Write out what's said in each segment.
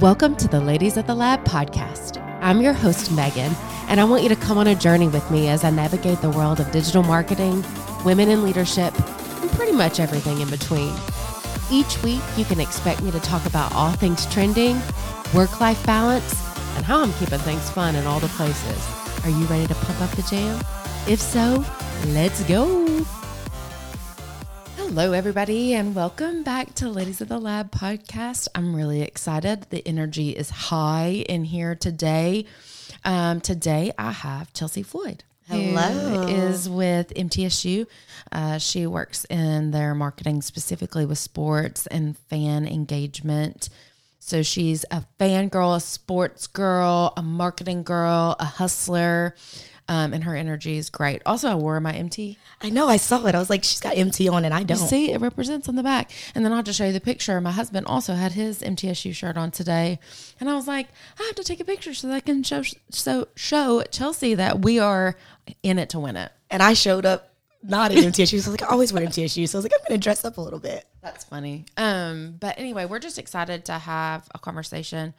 Welcome to the Ladies at the Lab podcast. I'm your host, Megan, and I want you to come on a journey with me as I navigate the world of digital marketing, women in leadership, and pretty much everything in between. Each week, you can expect me to talk about all things trending, work life balance, and how I'm keeping things fun in all the places. Are you ready to pump up the jam? If so, let's go. Hello, everybody, and welcome back to Ladies of the Lab podcast. I'm really excited. The energy is high in here today. Um, today, I have Chelsea Floyd. Hello. is with MTSU. Uh, she works in their marketing, specifically with sports and fan engagement. So she's a fan girl, a sports girl, a marketing girl, a hustler, um, and her energy is great. Also, I wore my MT I know. I saw it. I was like, she's got MT on, and I don't. See, it represents on the back. And then I'll just show you the picture. My husband also had his MTSU shirt on today. And I was like, I have to take a picture so that I can show so show Chelsea that we are in it to win it. And I showed up not in MT shoes. I was like, I always wear MT shoes. So I was like, I'm going to dress up a little bit. That's funny. Um, but anyway, we're just excited to have a conversation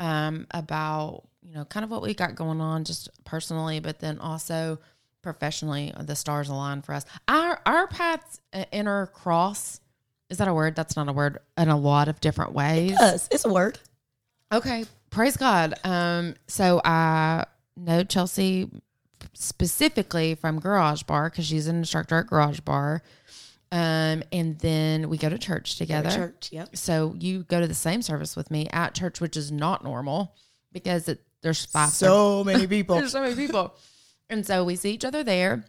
um about, you know, kind of what we got going on just personally, but then also professionally, the stars align for us. Our our paths uh, intercross. Is that a word? That's not a word. In a lot of different ways. Yes, it's a word. Okay, praise God. Um, so I know Chelsea specifically from Garage Bar because she's an instructor at Garage Bar. Um, and then we go to church together. Church. Yep. So you go to the same service with me at church, which is not normal because it, there's five. So many people. there's so many people, and so we see each other there.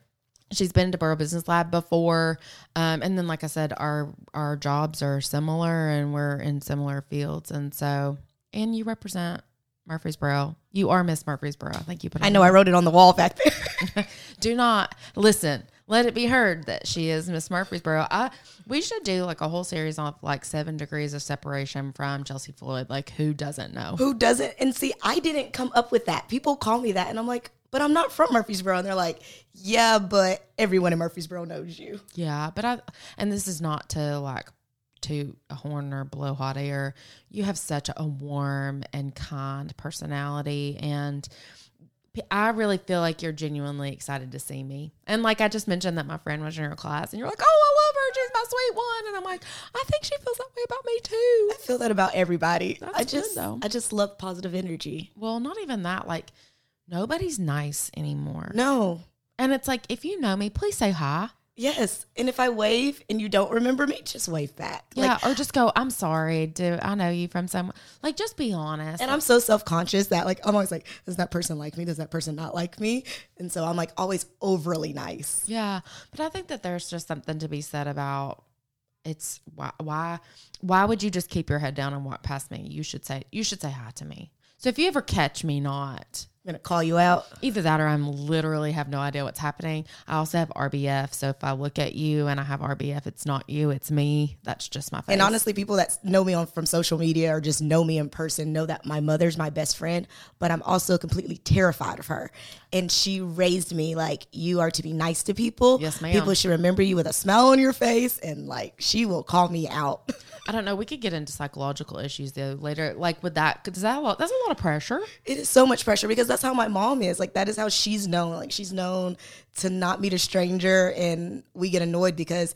She's been to Borough Business Lab before, um, and then like I said, our our jobs are similar, and we're in similar fields, and so and you represent Murfreesboro. You are Miss Murfreesboro. I think you put. I know. I wrote it on the wall back there. do not listen. Let it be heard that she is Miss Murfreesboro. I we should do like a whole series on like seven degrees of separation from Chelsea Floyd. Like who doesn't know? Who doesn't? And see, I didn't come up with that. People call me that, and I'm like, but I'm not from Murfreesboro. And they're like, yeah, but everyone in Murfreesboro knows you. Yeah, but I and this is not to like to a horn or blow hot air. You have such a warm and kind personality and I really feel like you're genuinely excited to see me. And like I just mentioned that my friend was in your class and you're like, "Oh, I love her. She's my sweet one." And I'm like, "I think she feels that way about me too." I feel that about everybody. That's I just, though. I just love positive energy. Well, not even that. Like nobody's nice anymore. No. And it's like if you know me, please say hi. Yes. And if I wave and you don't remember me, just wave back. Like, Yeah, or just go, "I'm sorry. Do I know you from somewhere?" Like just be honest. And I'm so self conscious that like I'm always like, does that person like me? Does that person not like me? And so I'm like always overly nice. Yeah, but I think that there's just something to be said about it's why why why would you just keep your head down and walk past me? You should say you should say hi to me. So if you ever catch me not I'm gonna call you out. either that or I'm literally have no idea what's happening. I also have RBF, so if I look at you and I have RBF, it's not you, it's me. That's just my face. And honestly, people that know me on from social media or just know me in person know that my mother's my best friend, but I'm also completely terrified of her. And she raised me like you are to be nice to people. Yes, ma'am. People should remember you with a smile on your face, and like she will call me out. I don't know. We could get into psychological issues though later. Like with that, because that a lot, that's a lot of pressure. it is so much pressure because that's how my mom is. Like that is how she's known. Like she's known to not meet a stranger and we get annoyed because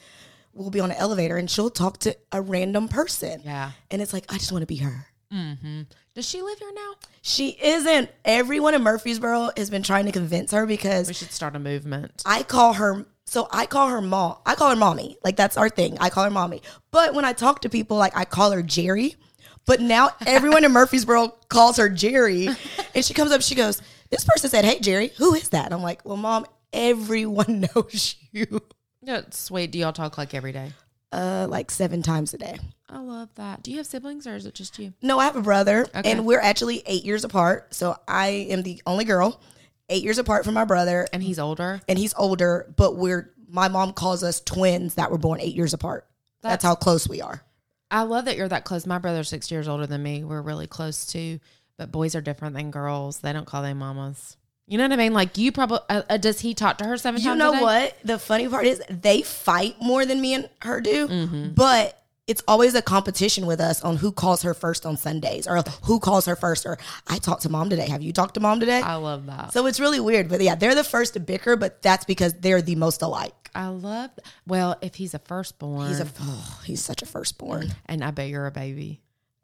we'll be on an elevator and she'll talk to a random person. Yeah. And it's like, I just want to be her. Does she live here now? She isn't. Everyone in Murfreesboro has been trying to convince her because We should start a movement. I call her so I call her mom. I call her mommy. Like that's our thing. I call her mommy. But when I talk to people, like I call her Jerry. But now everyone in Murfreesboro calls her Jerry. And she comes up, she goes, This person said, Hey Jerry, who is that? And I'm like, Well, mom, everyone knows you. Yeah, sweet. Do y'all talk like every day? Uh like seven times a day. I love that. Do you have siblings or is it just you? No, I have a brother, Okay. and we're actually eight years apart. So I am the only girl, eight years apart from my brother, And he's older. and he's older. But we're my mom calls us twins that were born eight years apart. That's, how close we are. I love that you're that close. My brother's six years older than me. We're really close too. But boys are different than girls. They don't call their mamas. You know what I mean? Like you probably uh, uh, does he talk to her seven You times? know a day? what? The funny part is they fight more than me and her do. Mm-hmm. But it's always a competition with us on who calls her first on Sundays or who calls her first or I talked to mom today. Have you talked to mom today? I love that. so it's really weird, but yeah, they're the first to bicker, but that's because they're the most alike. I love. Well, if he's a firstborn, He's a oh, he's such a firstborn. and I bet you're a baby.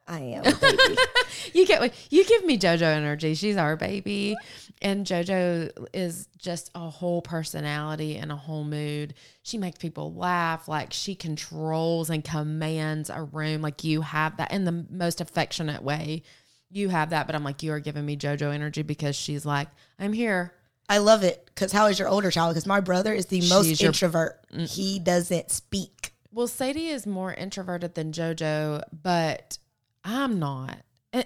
I am a baby. You get you give me JoJo energy. She's our baby, and JoJo is just a whole personality and a whole mood. She makes people laugh. Like she controls and commands a room. Like you have that in the most affectionate way. You have that, but I'm like you are giving me JoJo energy because she's like I'm here. I love it because how is your older child? Because my brother is the most your- introvert. Mm. He doesn't speak. Well, Sadie is more introverted than JoJo, but I'm not.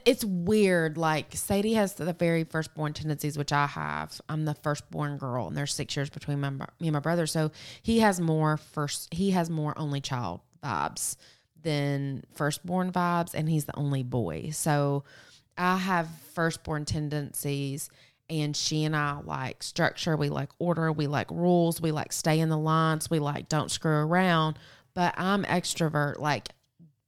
It's weird. Like Sadie has the very firstborn tendencies, which I have. I'm the firstborn girl, and there's six years between my, me and my brother. So he has more first. He has more only child vibes than firstborn vibes, and he's the only boy. So I have firstborn tendencies, and she and I like structure. We like order. We like rules. We like stay in the lines. We like don't screw around. But I'm extrovert, like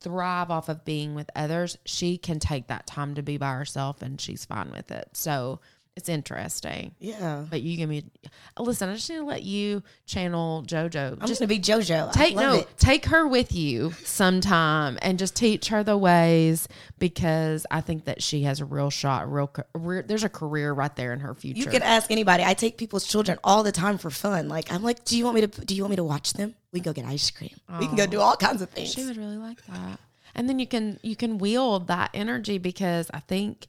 thrive off of being with others. She can take that time to be by herself, and she's fine with it. So it's interesting. Yeah. But you give me, listen. I just need to let you channel JoJo. I'm just gonna be JoJo. take no it. take her with you sometime and just teach her the ways because i think that she has a real shot a real there's a career right there in her future You can ask anybody. I take people's children all the time for fun. Like I'm like, do you want me to? Do you want me to watch them? We can go get ice cream. We can go do all kinds of things. she would really like that and then you can you can wield that energy because i think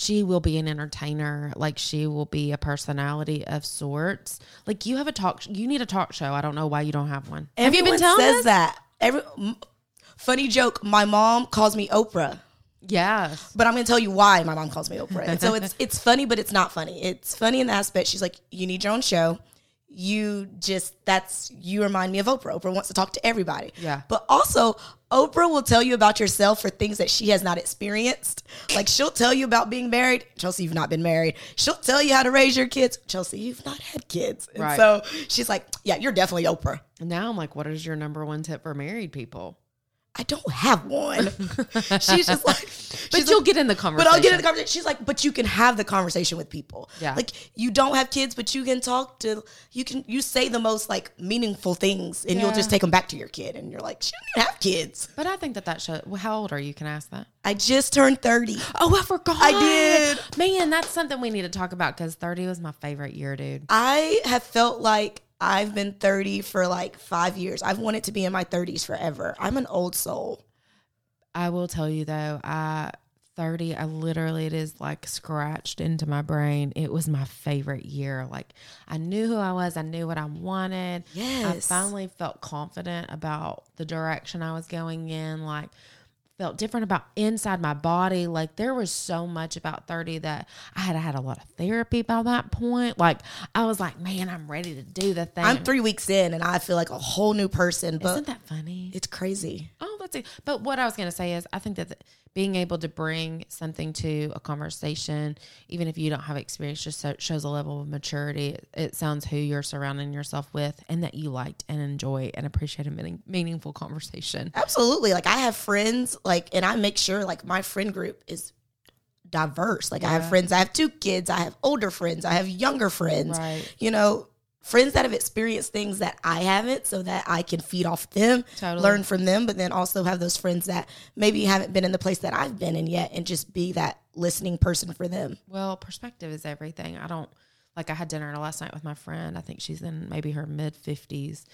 she will be an entertainer like she will be a personality of sorts like you have a talk you need a talk show i don't know why you don't have one have you been Everyone telling says us? that. Every m- funny joke. My mom calls me Oprah. yes But I'm gonna tell you why my mom calls me Oprah. And so it's it's funny, but it's not funny. It's funny in the aspect she's like, you need your own show. You just that's you remind me of Oprah. Oprah wants to talk to everybody. Yeah. But also, Oprah will tell you about yourself for things that she has not experienced. Like she'll tell you about being married. Chelsea, you've not been married. She'll tell you how to raise your kids. Chelsea, you've not had kids. And Right. so she's like, yeah, you're definitely Oprah. and now i'm like what is your number one tip for married people I don't have one. she's just like, But you'll like- get in the conversation. But. I'll get in the conversation. She's like, but you can have the conversation with people. Yeah. Like you don't have kids, but you can talk to. You can you say the most like meaningful things, and you'll just take them back to your kid, and you're like, she even have kids. But I think that that show. Well, how old are you? Can I ask that? I just turned thirty. Oh, I forgot. I did. Man, that's something we need to talk about because 30 was my favorite year, dude. I have felt like I've been thirty for like five years. I've wanted to be in my thirties forever. I'm an old soul. I will tell you though, I 30, I literally it is like scratched into my brain. It was my favorite year. Like I knew who I was, I knew what I wanted. Yes. I finally felt confident about the direction I was going in. Like felt different about inside my body. Like there was so much about 30 that I had had a lot of therapy by that point. Like I was like, man, I'm ready to do the thing. I'm three weeks in, and I feel like a whole new person. But Isn't that funny? it's crazy. Oh, that's it. But what I was going to say is, I think that the, being able to bring something to a conversation, even if you don't have experience, just so, shows a level of maturity. It, it sounds who you're surrounding yourself with, and that you liked and enjoy and appreciate a meaning, meaningful conversation. Absolutely. Like I have friends, like, and I make sure like my friend group is diverse. Like I have friends, I have two kids, I have older friends, I have younger friends. Right. You know, friends that have experienced things that I haven't so that I can feed off them, Totally. learn from them, but then also have those friends that maybe haven't been in the place that I've been in yet and just be that listening person for them. Well, perspective is everything. I don't like. I had dinner last night with my friend. I think she's in maybe her mid fifties,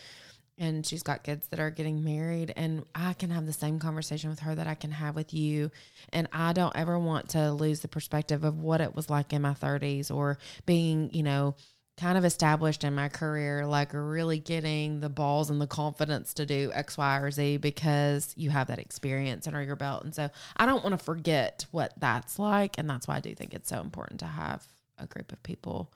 and she's got kids that are getting married. And I can have the same conversation with her that I can have with you. And I don't ever want to lose the perspective of what it was like in my thirties or being, you know. Kind of established in my career, like really getting the balls and the confidence to do X, Y, or Z because you have that experience under your belt. And so I don't want to forget what that's like. And that's why I do think it's so important to have a group of people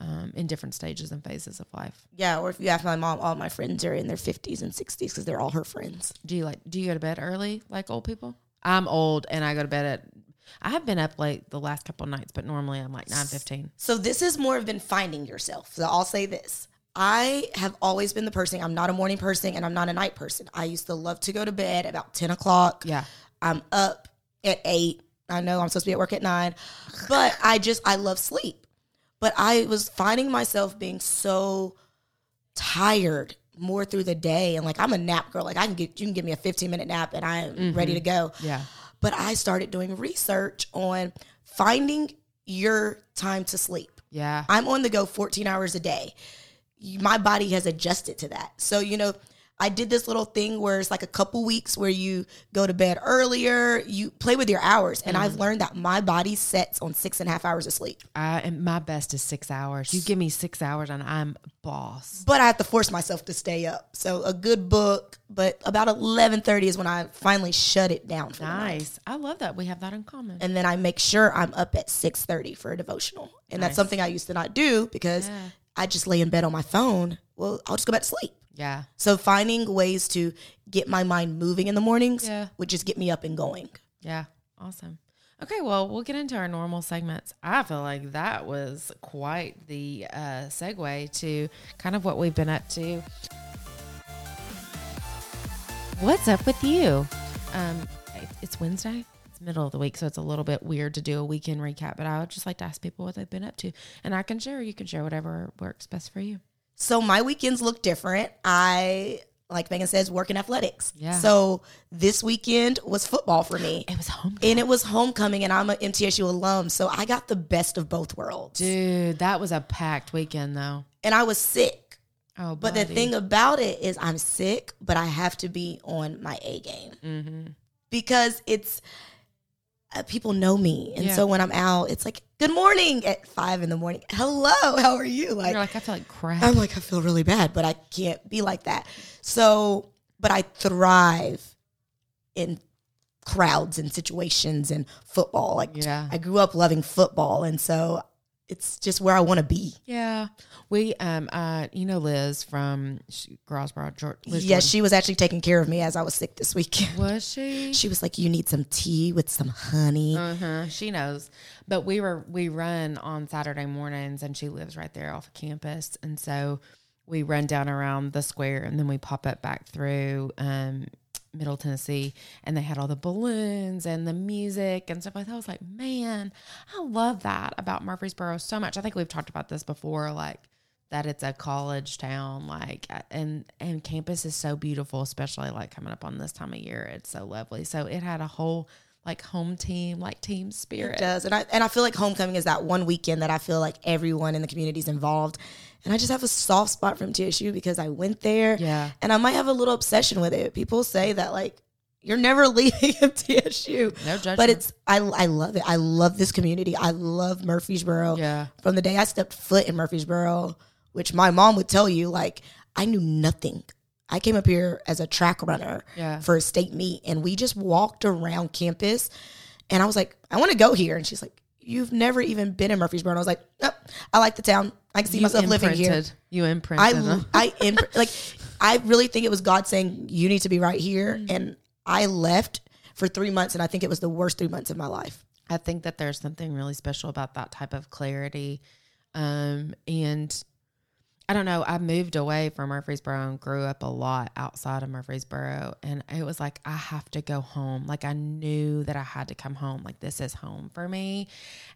um, in different stages and phases of life. Yeah, or if you ask my mom, all my friends are in their 50s and 60s because they're all her friends. Do you like, do you go to bed early like old people? I'm old and I go to bed at, I have been up late the last couple of nights, but normally I'm like 9 15. So this is more of been finding yourself. So I'll say this. I have always been the person. I'm not a morning person and I'm not a night person. I used to love to go to bed about 10 o'clock. Yeah. I'm up at eight. I know I'm supposed to be at work at nine, but I just, I love sleep. But I was finding myself being so tired more through the day. And like, I'm a nap girl. Like, I can get, you can give me a 15 minute nap and I am mm-hmm. ready to go. Yeah. But I started doing research on finding your time to sleep. Yeah. I'm on the go 14 hours a day. My body has adjusted to that. So, you know, I did this little thing where it's like a couple weeks where you go to bed earlier, you play with your hours. And I've mm. learned that my body sets on six and a half hours of sleep. I and my best is six hours. You give me six hours and I'm boss. But I have to force myself to stay up. So a good book, but about 11:30 is when I finally shut it down for the night. Nice. I love that we have that in common. And then I make sure I'm up at 6:30 for a devotional. And that's something I used to not do because Yeah. I just lay in bed on my phone. Well, I'll just go back to sleep. Yeah. So finding ways to get my mind moving in the mornings Yeah. would just get me up and going. Yeah. Awesome. Okay, well, we'll get into our normal segments. I feel like that was quite the uh, segue to kind of what we've been up to. What's up with you? Um, it's Wednesday. It's middle of the week, so it's a little bit weird to do a weekend recap. But I would just like to ask people what they've been up to, and I can share. You can share whatever works best for you. So my weekends look different. I like Megan says, work in athletics. Yeah. So this weekend was football for me. It was home. And it was homecoming, and I'm an MTSU alum. So I got the best of both worlds. Dude, that was a packed weekend, though. And I was sick. Oh, But the thing about it is, I'm sick, but I have to be on my A game Mm-hmm. because it's uh, people know me, and Yeah. so when I'm out, it's like good morning at five in the morning. Hello, how are you? Like, You're like, I feel like crap. I'm like I feel really bad, but I can't be like that. So, but I thrive in crowds and situations and football. Like, Yeah. I grew up loving football, and so it's just where I want to be. Yeah, we um uh you know Liz from Grosboro, George. Liz yes, she was actually taking care of me as I was sick this weekend. Was she. She was like, "You need some tea with some honey." Uh huh. She knows. But we were we run on Saturday mornings, and she lives right there off of campus, and so we run down around the square, and then we pop up back through um Middle Tennessee, and they had all the balloons and the music and stuff like that. I was like, man, I love that about Murfreesboro so much. I think we've talked about this before, like that it's a college town, like and and campus is so beautiful, especially like coming up on this time of year. It's so lovely. So it had a whole like home team, like team spirit. It does, and I and I feel like homecoming is that one weekend that I feel like everyone in the community is involved, and I just have a soft spot from TSU because I went there, Yeah. and I might have a little obsession with it. People say that like you're never leaving TSU, No judgment. but it's I I love it. I love this community. I love Murfreesboro. Yeah. From the day I stepped foot in Murfreesboro, which my mom would tell you, like I knew nothing. I came up here as a track runner Yeah. for a state meet, and we just walked around campus. And I was like, I want to go here. And she's like, You've never even been in Murfreesboro. And I was like, Nope, I like the town. I can see You myself living here. You imprinted. I, them. I, imp- like, I really think it was God saying, You need to be right here. Mm-hmm. And I left for three months, and I think it was the worst three months of my life. I think that there's something really special about that type of clarity. Um, and I don't know, I moved away from Murfreesboro and grew up a lot outside of Murfreesboro. And it was like, I have to go home. Like, I knew that I had to come home. Like, this is home for me.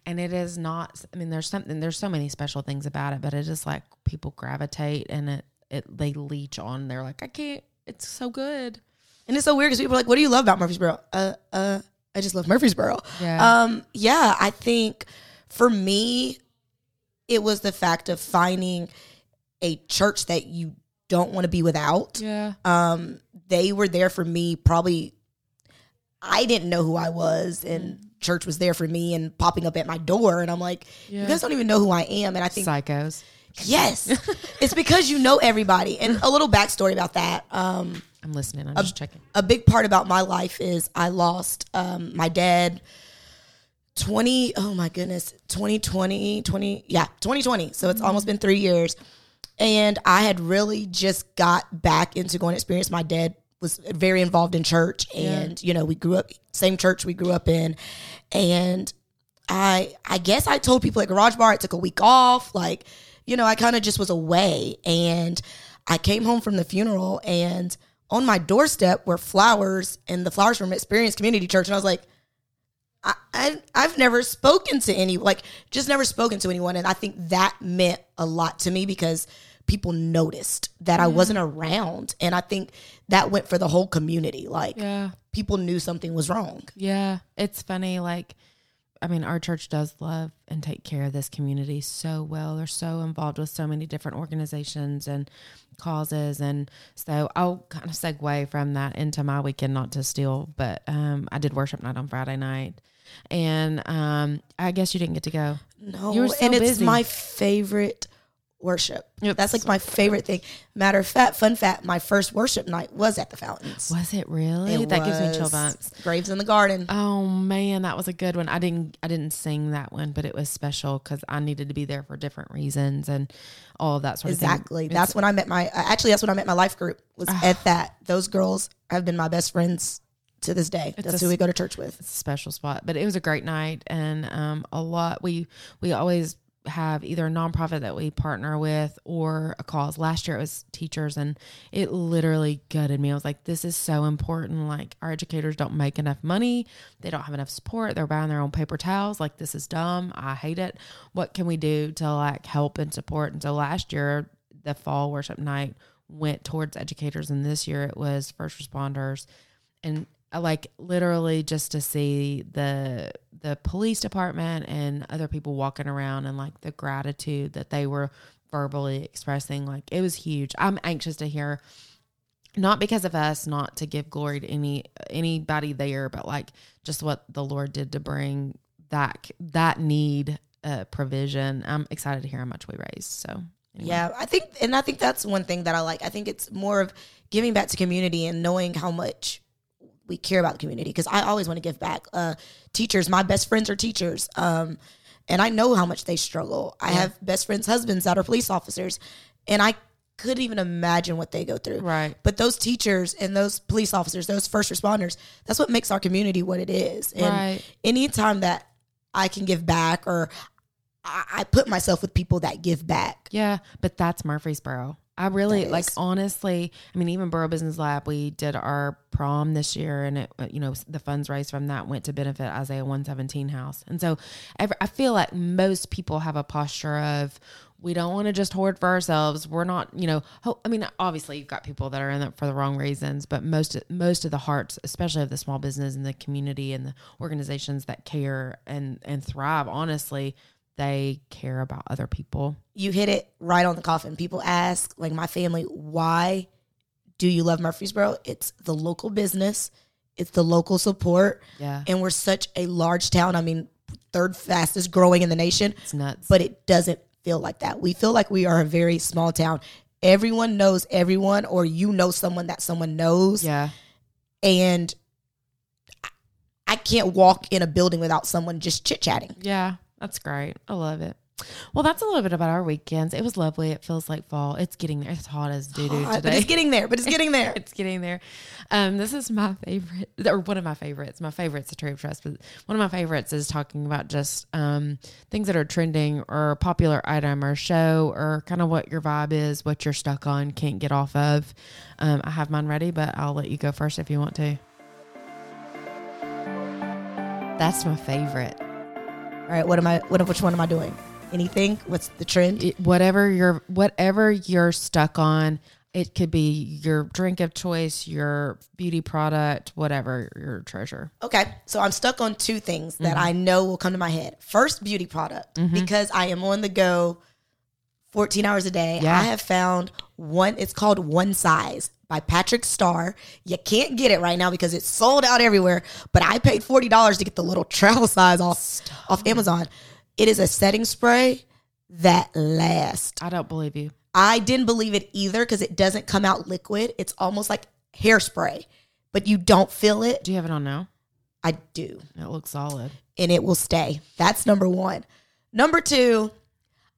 And it is not, I mean, there's something, there's so many special things about it, but it is like people gravitate and it, it, they leech on. They're like, I can't, it's so good. And it's so weird because people are like, "What do you love about Murfreesboro?" Uh, uh, I just love Murfreesboro. Yeah. Um, yeah, I think for me, it was the fact of finding a church that you don't want to be without. Yeah. Um, they were there for me. Probably, I didn't know who I was, and church was there for me and popping up at my door, and I'm like, Yeah. you guys don't even know who I am, and I think Psychos. yes, it's because you know everybody. And a little backstory about that. Um, I'm listening. I'm just checking. a big part about my life is I lost um, my dad 20 oh my goodness 2020 20 yeah 2020 so it's almost been three years and I had really just got back into going to experience my dad was very involved in church and you know we grew up same church we grew up in and I I guess I told people at Garage Bar I took a week off like you know, I kind of just was away and I came home from the funeral and on my doorstep were flowers and the flowers from Experience Community Church. And I was like, I, I I've never spoken to any like just never spoken to anyone. And I think that meant a lot to me because people noticed that I wasn't around. And I think that went for the whole community. Like Yeah. people knew something was wrong. Yeah. It's funny. Like, I mean, our church does love and take care of this community so well. They're so involved with so many different organizations and causes. And so I'll kind of segue from that into my weekend, not to steal, but um, I did worship night on Friday night. And um, I guess you didn't get to go. No, You were so and it's busy. my favorite worship. Yep. That's like my favorite thing. Matter of fact, fun fact, my first worship night was at the fountains. Was it really? It that gives me chill bumps. Graves into Gardens. Oh man, that was a good one. I didn't I didn't sing that one, but it was special because I needed to be there for different reasons and all of that sort of thing. Exactly. That's when I met my. uh, Actually, that's when I met my life group. Was Ah. at that. Those girls have been my best friends to this day. That's a who we go to church with. it's a special spot. But it was a great night and um a lot we we always have either a nonprofit that we partner with or a cause. Last year it was teachers and it literally gutted me. I was like, this is so important. Like our educators don't make enough money. They don't have enough support. They're buying their own paper towels. Like this is dumb. I hate it. What can we do to like help and support? And so last year the fall worship night went towards educators and this year it was first responders and like literally just to see the the police department and other people walking around and like the gratitude that they were verbally expressing like it was huge i'm anxious to hear not because of us not to give glory to any anybody there but like just what the lord did to bring that that need uh, provision i'm excited to hear how much we raised so anyway. Yeah, I think, and I think that's one thing that I like. I think it's more of giving back to community and knowing how much we care about the community because I always want to give back. Uh, teachers, my best friends are teachers, um, and I know how much they struggle. I have best friends' husbands that are police officers, and I couldn't even imagine what they go through. Right. But those teachers and those police officers, those first responders, that's what makes our community what it is. And Right. anytime that I can give back or I, I put myself with people that give back. Yeah, but that's Murfreesboro. I really like honestly. I mean, even Borough Business Lab, we did our prom this year, and it uh, you know the funds raised from that went to benefit Isaiah one seventeen house. And so, ever, I feel like most people have a posture of we don't want to just hoard for ourselves. We're not, you know. Ho- I mean, obviously you've got people that are in it for the wrong reasons, but most most of the hearts, especially of the small business and the community and the organizations that care and and thrive, honestly, they care about other people. you hit it right on the coffin. People ask, like my family, why do you love Murfreesboro? It's the local business, it's the local support, Yeah. and we're such a large town. I mean, third fastest growing in the nation, It's nuts. but it doesn't feel like that. We feel like we are a very small town. Everyone knows everyone, or you know someone that someone knows, yeah. and I- I can't walk in a building without someone just chit chatting. Yeah. That's great. I love it. Well, that's a little bit about our weekends. It was lovely. It feels like fall. It's getting there. It's hot as doo doo But today. it's getting there. But it's getting there. it's getting there. Um, this is my favorite, or one of my favorites. My favorite's a tree of trust, but one of my favorites is talking about just um, things that are trending or a popular item or show or kind of what your vibe is, what you're stuck on, can't get off of. Um, I have mine ready, but I'll let you go first if you want to. That's my favorite. All right, what am I? What? Which one am I doing? Anything? What's the trend? it, whatever you're whatever you're stuck on it could be your drink of choice your beauty product whatever your treasure Okay, so I'm stuck on two things that mm-hmm. I know will come to my head. First, beauty product mm-hmm. because I am on the go, 14 hours a day. Yeah. I have found one. It's called One Size by Patrick Starrr. You can't get it right now because it's sold out everywhere. But I paid forty dollars to get the little travel size off off Amazon. It is a setting spray that lasts. i don't believe you I didn't believe it either because it doesn't come out liquid. It's almost like hairspray, but you don't feel it. do you have it on now I do. it looks solid And it will stay. That's number one. Number two,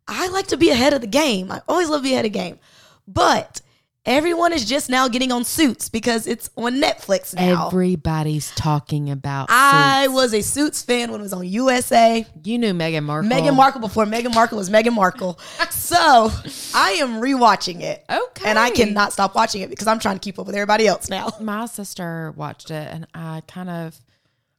I like to be ahead of the game. I always love to be ahead of the game. But Everyone is just now getting on Suits because it's on Netflix now. Everybody's talking about. I Suits. was a Suits fan when it was on USA. You knew Meghan Markle. Meghan Markle before Meghan Markle was Meghan Markle. so I am rewatching it. Okay. And I cannot stop watching it because I'm trying to keep up with everybody else now. My sister watched it, and I kind of.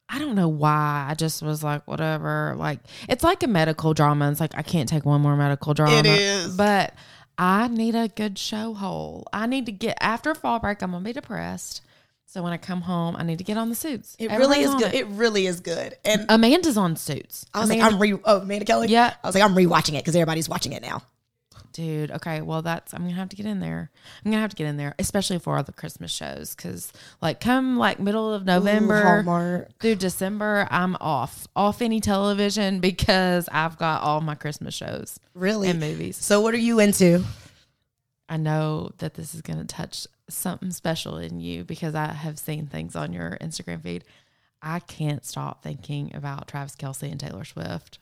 I don't know why. I just was like, whatever. Like, it's like a medical drama. It's like I can't take one more medical drama. It is. But I need a good show hole. I need to get after fall break. I'm gonna be depressed. So when I come home, I need to get on the suits. It really is good. It. It really is good. And Amanda's on suits. I was Amanda- like, I'm re oh Amanda Kelly. Yeah. I was like, I'm rewatching it because everybody's watching it now. Dude. Okay, well that's I'm gonna have to get in there. I'm gonna have to get in there, especially for all the Christmas shows, because like come like middle of November Hallmark. through December, I'm off off any television because I've got all my Christmas shows Really? and movies. So what are you into? I know that this is gonna touch something special in you because I have seen things on your Instagram feed. I can't stop thinking about Travis Kelce and Taylor Swift.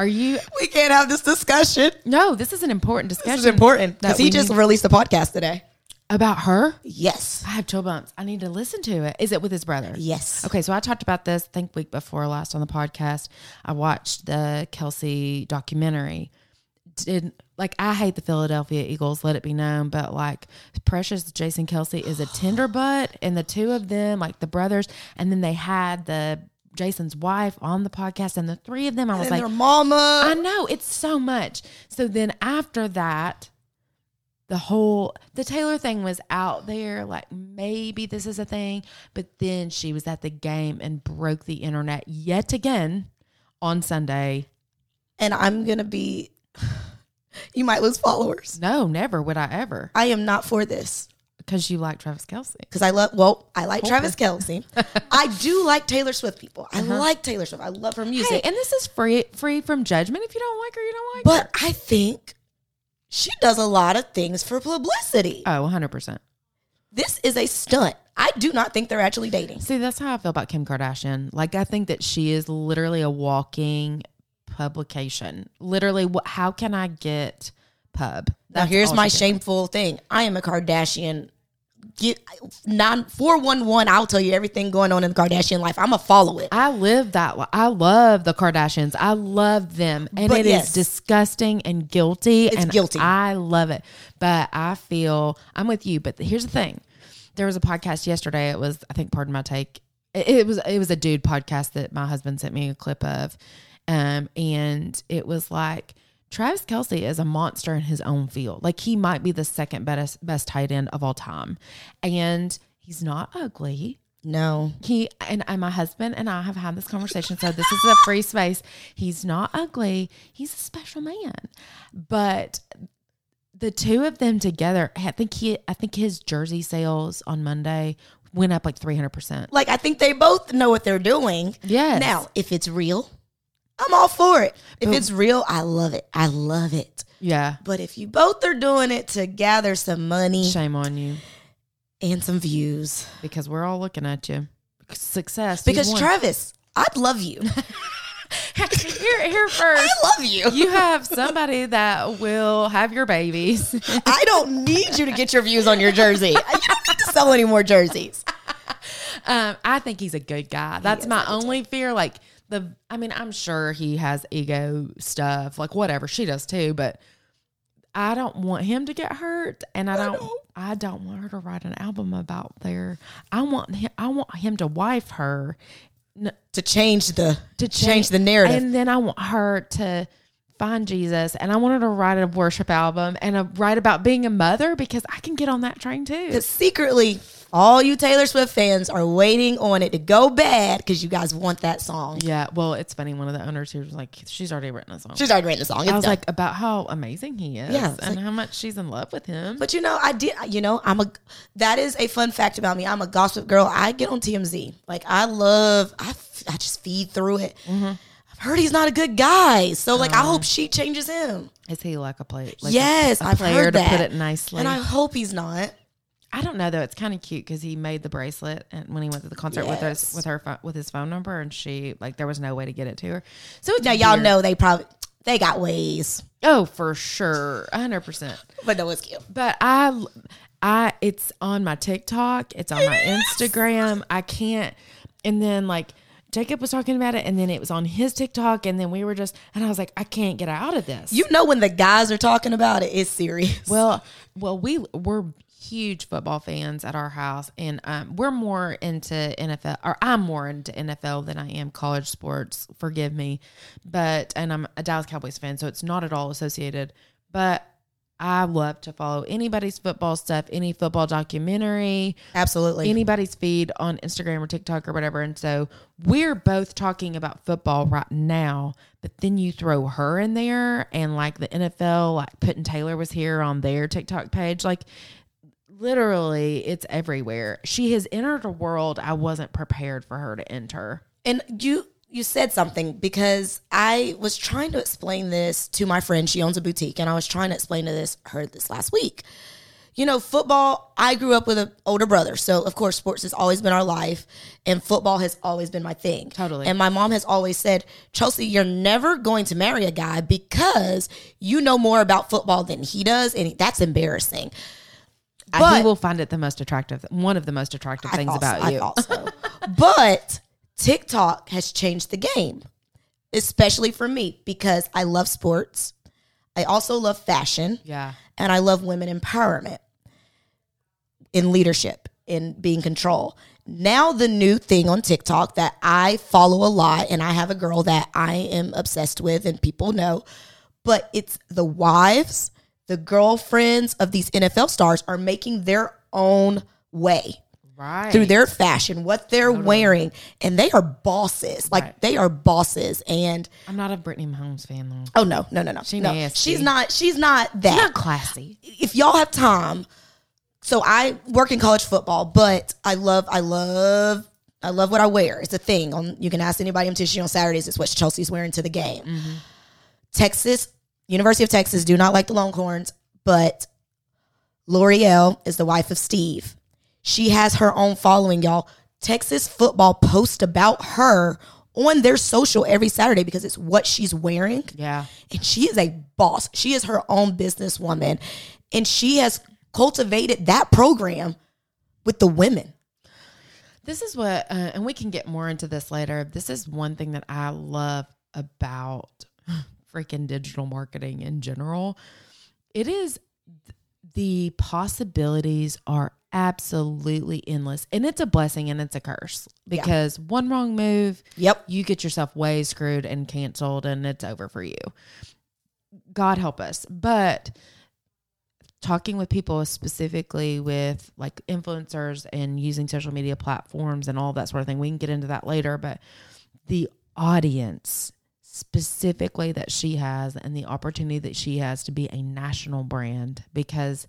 Are you? We can't have this discussion. No, this is an important discussion. This is important because he just need- released a podcast today. about her. Yes. I have chill bumps. I need to listen to it. Is it with his brother? Yes. Okay, so I talked about this. I think week before last on the podcast. I watched the Kelce documentary. Did like I hate the Philadelphia Eagles. Let it be known, but like Precious Jason Kelce is a tender butt, and the two of them, like the brothers, and then they had the Jason's wife on the podcast, and the three of them. I was like, their mama. I know it's so much. So then after that, the whole the Taylor thing was out there. Like maybe this is a thing, but then she was at the game and broke the internet yet again on Sunday. and I'm gonna be. You might lose followers. No, never would I ever I am not for this because you like Travis Kelce. because I love. Well, I like Travis Kelce. I do like Taylor Swift. People, I like Taylor Swift. I love her music. Uh-huh. Hey, and this is free free from judgment. If you don't like her, you don't like but her. I think she does a lot of things for publicity. Oh, 100 percent. This is a stunt. I do not think they're actually dating. See, that's how I feel about Kim Kardashian. Like, I think that she is literally a walking publication. Literally, how can I get pub? Now, here's my shameful thing. I am a Kardashian. Get nine four one one. I'll tell you everything going on in the Kardashian life. I'm a follow it. I live that. I love the Kardashians. I love them, and But it is yes. disgusting and guilty. It's and guilty. I love it, but I feel I'm with you. But here's the thing: there was a podcast yesterday. It was, I think, pardon my take. It, it was, it was a dude podcast that my husband sent me a clip of, um, and it was like. Travis Kelce is a monster in his own field. Like he might be the second best best tight end of all time, and he's not ugly No, he and, and my husband and I have had this conversation. So this is a free space. He's not ugly. He's a special man. But the two of them together, I think he I think his jersey sales on Monday went up like three hundred percent. like I think they both know what they're doing. Yes. Now, if it's real, I'm all for it. If But- it's real, I love it. I love it. Yeah. But if you both are doing it to gather some money Shame on you. and some views, Because we're all looking at you. Success. because. Travis, I'd love you. here here first. I love you. You have somebody that will have your babies. I don't need you to get your views on your jersey. You don't need to sell any more jerseys. Um, I think he's a good guy. That's my only fear. Like the, I mean, I'm sure he has ego stuff, like whatever she does too. But I don't want him to get hurt, and I don't, I don't want her to write an album about their. I want him, I want him to wife her To change the to change the narrative. and then I want her to find Jesus, and I want her to write a worship album and a, write about being a mother because I can get on that train too. Because secretly, all you Taylor Swift fans are waiting on it to go bad because you guys want that song. Yeah, well, it's funny. One of the owners here was like, "She's already written a song." She's already written a song. It's I was done. like about how amazing he is, Yeah, and like- how much she's in love with him. But you know, I did. You know, I'm a. That is a fun fact about me. I'm a gossip girl. I get on TMZ. Like I love. I I just feed through it. Mm-hmm. I've heard he's not a good guy. So like, Uh-huh. I hope she changes him. is he like a play? Like yes, a, a I've player heard to that. put it nicely. and I hope he's not. I don't know though. It's kind of cute because he made the bracelet, and when he went to the concert with us with her with his phone number, and she like there was no way to get it to her. So Now y'all know they probably They got ways. Oh, for sure, hundred percent. But no, it's cute. But I, I, it's on my TikTok. It's on my Instagram. I can't. And then like Jacob was talking about it, and then it was on his TikTok, and then we were just, and I was like, I can't get out of this. You know when the guys are talking about it, it's serious. Well, well, we we're huge football fans at our house, and um, we're more into NFL, or I'm more into NFL than I am college sports. Forgive me, but and I'm a Dallas Cowboys fan, so it's not at all associated. But I love to follow anybody's football stuff, any football documentary, Absolutely. anybody's feed on Instagram or TikTok or whatever. And so we're both talking about football right now, but then you throw her in there and like the NFL, like Put and Taylor was here on their TikTok page. Like literally, it's everywhere. She has entered a world I wasn't prepared for her to enter. And you you said something because I was trying to explain this to my friend. She owns a boutique, and I was trying to explain to this her this last week. You know, football. I grew up with an older brother, so of course, sports has always been our life, and football has always been my thing. Totally. And my mom has always said, Chelsea, you're never going to marry a guy because you know more about football than he does, and that's embarrassing. But- he will find it the most attractive, one of the most attractive things thought so. about I you. thought so. but TikTok has changed the game, especially for me because I love sports. I also love fashion Yeah. and I love women empowerment in leadership, in being control. Now, the new thing on TikTok that I follow a lot, and I have a girl that I am obsessed with, and people know, but it's the wives, the girlfriends of these NFL stars are making their own way Right. through their fashion, what they're wearing, and they are bosses. Like Right. they are bosses. And I'm not a Brittany Mahomes fan though. oh no, no, no, no, She no. nasty. She's not. She's not that. Not classy. if y'all have time, so I work in college football, but I love, I love. I love what I wear. It's a thing. On you can ask anybody. I'm teaching on Saturdays. It's what Chelsea's wearing to the game. Mm-hmm. Texas, University of Texas, do not like the Longhorns, but Loreal is the wife of Steve. She has her own following, y'all. Texas football post about her on their social every Saturday because it's what she's wearing. Yeah. And she is a boss. She is her own businesswoman. And she has cultivated that program with the women. This is what, uh, and we can get more into this later. This is one thing that I love about freaking digital marketing in general. It is the possibilities are absolutely endless, and it's a blessing and it's a curse because one wrong move, Yep. you get yourself way screwed and canceled, and it's over for you. God help us, but talking with people specifically with like influencers and using social media platforms and all that sort of thing. We can get into that later, but the audience specifically that she has and the opportunity that she has to be a national brand because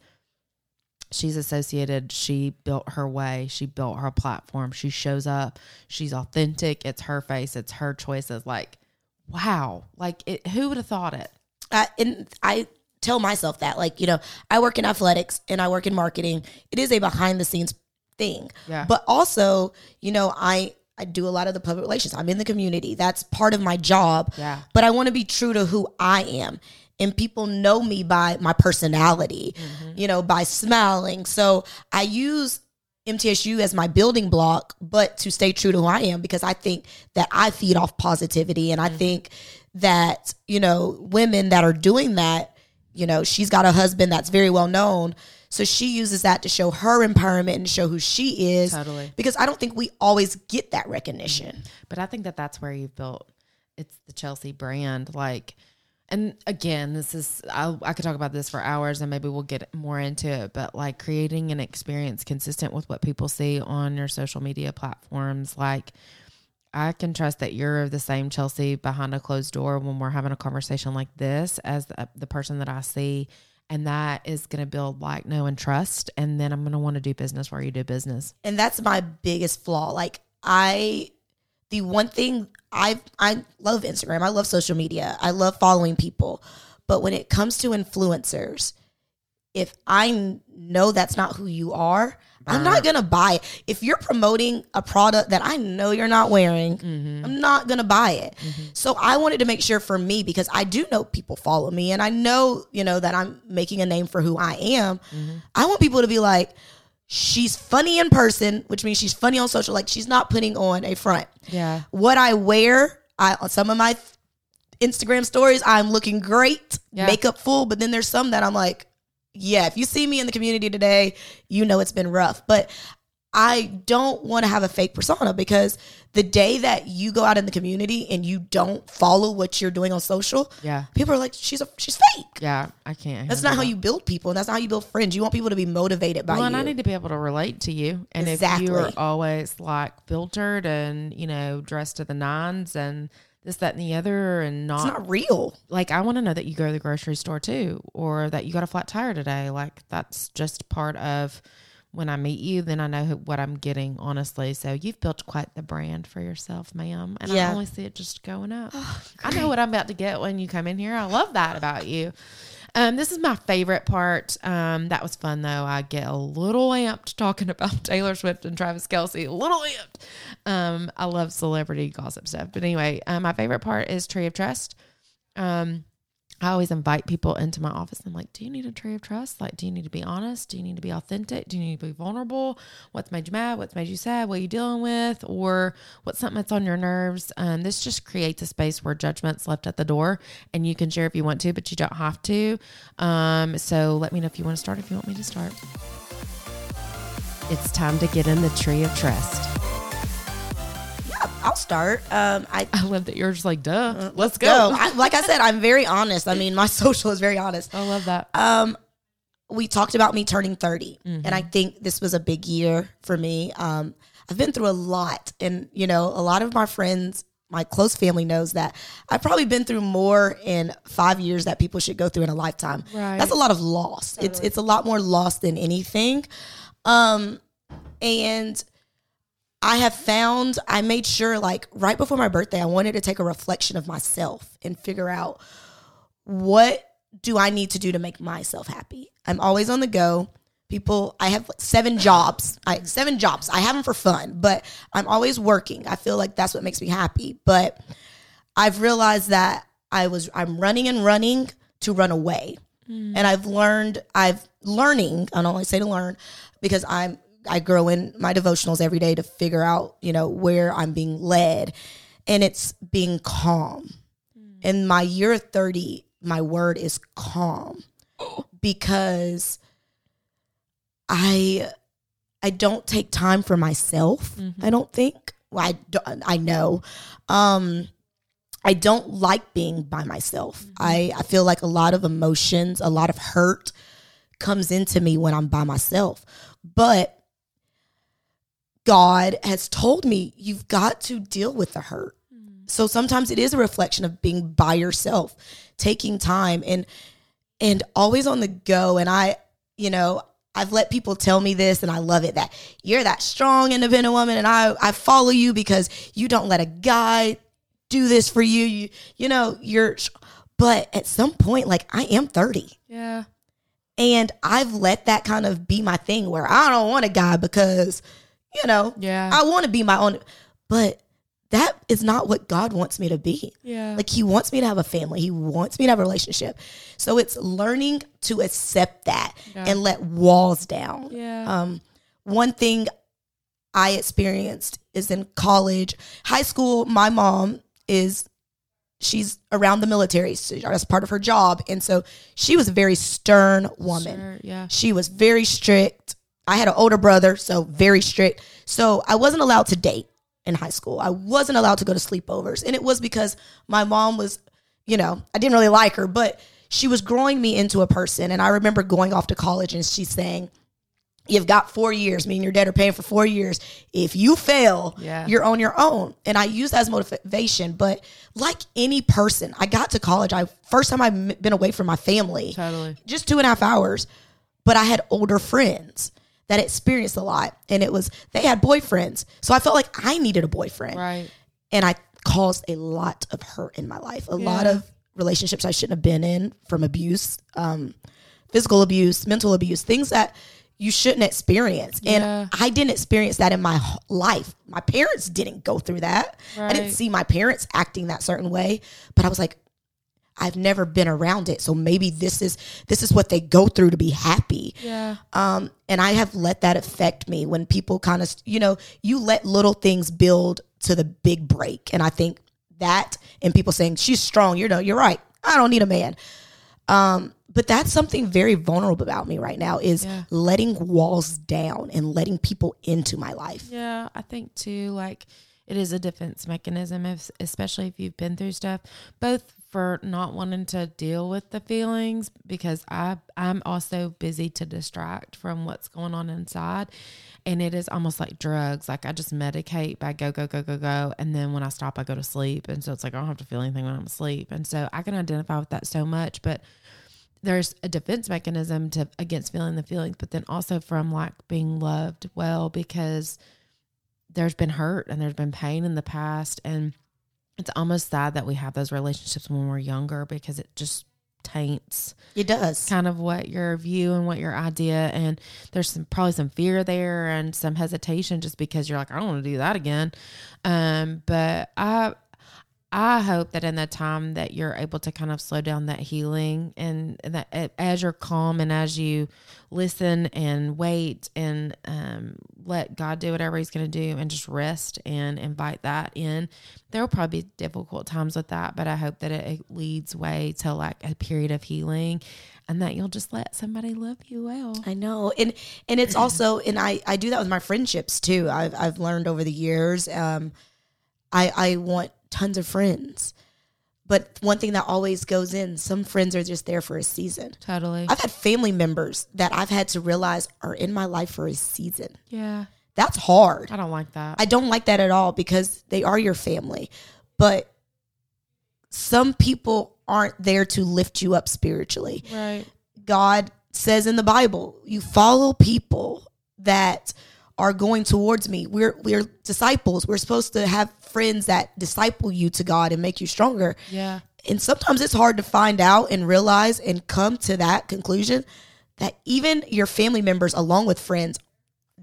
she's associated she built her way she built her platform she shows up she's authentic it's her face it's her choices like wow like it who would have thought it I, and I tell myself that, like, you know, I work in athletics and I work in marketing. It is a behind the scenes thing. Yeah. But also, you know, I, I do a lot of the public relations. I'm in the community. That's part of my job. Yeah. But I want to be true to who I am. And people know me by my personality, mm-hmm. you know, by smiling. So I use MTSU as my building block, but to stay true to who I am because I think that I feed off positivity. And I mm-hmm. think that, you know, women that are doing that, you know, she's got a husband that's very well known. So she uses that to show her empowerment and show who she is. Totally. Because I don't think we always get that recognition. Mm-hmm. But I think that that's where you've built it's the Chelsea brand. Like, and again, this is I, I could talk about this for hours, and maybe we'll get more into it. But like creating an experience consistent with what people see on your social media platforms, like. I can trust that you're the same Chelsea behind a closed door when we're having a conversation like this as the, the person that I see. And that is going to build like know and trust. And then I'm going to want to do business where you do business. and that's my biggest flaw like i the one thing i i love instagram i love social media i love following people but when it comes to influencers if i know that's not who you are I'm not gonna buy it. If you're promoting a product that I know you're not wearing, Mm-hmm. I'm not gonna buy it. So I wanted to make sure for me because I do know people follow me and I know, you know, that I'm making a name for who I am. Mm-hmm. I want people to be like, she's funny in person, which means she's funny on social. Like she's not putting on a front. Yeah. What I wear, I on some of my Instagram stories, I'm looking great, Yeah. makeup full, but then there's some that I'm like, yeah, if you see me in the community today, you know it's been rough. But I don't want to have a fake persona because the day that you go out in the community and you don't follow what you're doing on social, Yeah. people are like, she's a she's fake. Yeah. I can't. That's not how you build people, and that's not how you build friends. You want people to be motivated by you. Well, and you. I need to be able to relate to you. And if you are always like filtered and, you know, dressed to the nines and this, that, and the other, and not, it's not, real. like, I want to know that you go to the grocery store too, or that you got a flat tire today. Like, that's just part of when I meet you, then I know who, what I'm getting, honestly. So you've built quite the brand for yourself, ma'am. And Yeah. I only see it just going up. I know what I'm about to get when you come in here. I love that about you. Um, this is my favorite part. Um, that was fun though. I get a little amped talking about Taylor Swift and Travis Kelce. A little amped. Um, I love celebrity gossip stuff. But anyway, uh, my favorite part is Tree of Trust. Um, I always invite people into my office. I'm like, do you need a tree of trust? Like, do you need to be honest? Do you need to be authentic? Do you need to be vulnerable? What's made you mad? What's made you sad? What are you dealing with? Or what's something that's on your nerves? Um, this just creates a space where judgment's left at the door and you can share if you want to, but you don't have to. Um, so let me know if you want to start, if you want me to start. It's time to get in the tree of trust. I'll start. Um, I I love that you're just like, duh, let's go. go. I, like I said, I'm very honest. I mean, my social is very honest. I love that. Um, we talked about me turning 30, Mm-hmm. and I think this was a big year for me. Um, I've been through a lot, and you know, a lot of my friends, my close family knows that I've probably been through more in five years that people should go through in a lifetime. Right. That's a lot of loss. It's it's a lot more loss than anything. Um, and I have found I made sure like right before my birthday, I wanted to take a reflection of myself and figure out what do I need to do to make myself happy. I'm always on the go. People, I have seven jobs. I seven jobs. I have them for fun, but I'm always working. I feel like that's what makes me happy. But I've realized that I was I'm running and running to run away. Mm. And I've learned I've learning, I don't only say to learn because I'm I grow in my devotionals every day to figure out, you know, where I'm being led. And it's being calm. Mm. In my year of 30, my word is calm because I I don't take time for myself. Mm-hmm. I don't think. Well, I don't, I know. Um I don't like being by myself. Mm-hmm. I, I feel like a lot of emotions, a lot of hurt comes into me when I'm by myself. But God has told me you've got to deal with the hurt. Mm. So sometimes it is a reflection of being by yourself, taking time and and always on the go. And I, you know, I've let people tell me this and I love it that you're that strong independent woman and I I follow you because you don't let a guy do this for you. You you know, you're but at some point like I am 30 yeah. and I've let that kind of be my thing where I don't want a guy because you know, Yeah. I want to be my own but that is not what God wants me to be. Yeah. Like he wants me to have a family. He wants me to have a relationship. So it's learning to accept that Yeah. and let walls down. yeah. Um, one thing I experienced is in college, high school. My mom is she's around the military, so that's part of her job, and so she was a very stern woman. Sure, yeah. She was very strict. I had an older brother, so very strict. So I wasn't allowed to date in high school. I wasn't allowed to go to sleepovers. And it was because my mom was, you know, I didn't really like her, but she was growing me into a person. And I remember going off to college and she's saying, You've got four years. Me and your dad are paying for four years. If you fail, Yeah. you're on your own. And I use that as motivation. But like any person, I got to college. I first time I've been away from my family Totally. just two and a half hours. But I had older friends that experienced a lot, and it was they had boyfriends, so I felt like I needed a boyfriend, Right. and I caused a lot of hurt in my life, a lot of relationships I shouldn't have been in from abuse, um, physical abuse, mental abuse, things that you shouldn't experience. Yeah. And I didn't experience that in my life. My parents didn't go through that. I didn't see my parents acting that certain way, but I was like I've never been around it. So maybe this is this is what they go through to be happy. Yeah. Um, and I have let that affect me when people kind of, you know, you let little things build to the big break. And I think that and people saying she's strong, you know, you're right. I don't need a man. Um, but that's something very vulnerable about me right now is Yeah. letting walls down and letting people into my life. Yeah, I think too, like it is a defense mechanism, if, especially if you've been through stuff, both for not wanting to deal with the feelings because I I'm also busy to distract from what's going on inside. And it is almost like drugs. Like I just medicate by go, go, go, go, go. And then when I stop, I go to sleep. And so it's like I don't have to feel anything when I'm asleep. And so I can identify with that so much. But there's a defense mechanism to against feeling the feelings, but then also from like being loved well because there's been hurt and there's been pain in the past and it's almost sad that we have those relationships when we're younger because it just taints It does. kind of what your view and what your idea and there's some probably some fear there and some hesitation just because you're like I don't want to do that again um but I I hope that in the time that you're able to kind of slow down that healing and that as you're calm and as you listen and wait and um, let God do whatever He's going to do and just rest and invite that in. There will probably be difficult times with that, but I hope that it, it leads way to like a period of healing and that you'll just let somebody love you well. I know. And and it's also and I I do that with my friendships too. I've I've learned over the years um I I want tons of friends. But one thing that always goes in, some friends are just there for a season. Totally. I've had family members that I've had to realize are in my life for a season. yeah. That's hard. I don't like that. I don't like that at all because they are your family. But some people aren't there to lift you up spiritually. right. God says in the Bible, you follow people that are going towards me. We're we're disciples. We're supposed to have friends that disciple you to God and make you stronger. Yeah. And sometimes it's hard to find out and realize and come to that conclusion that even your family members along with friends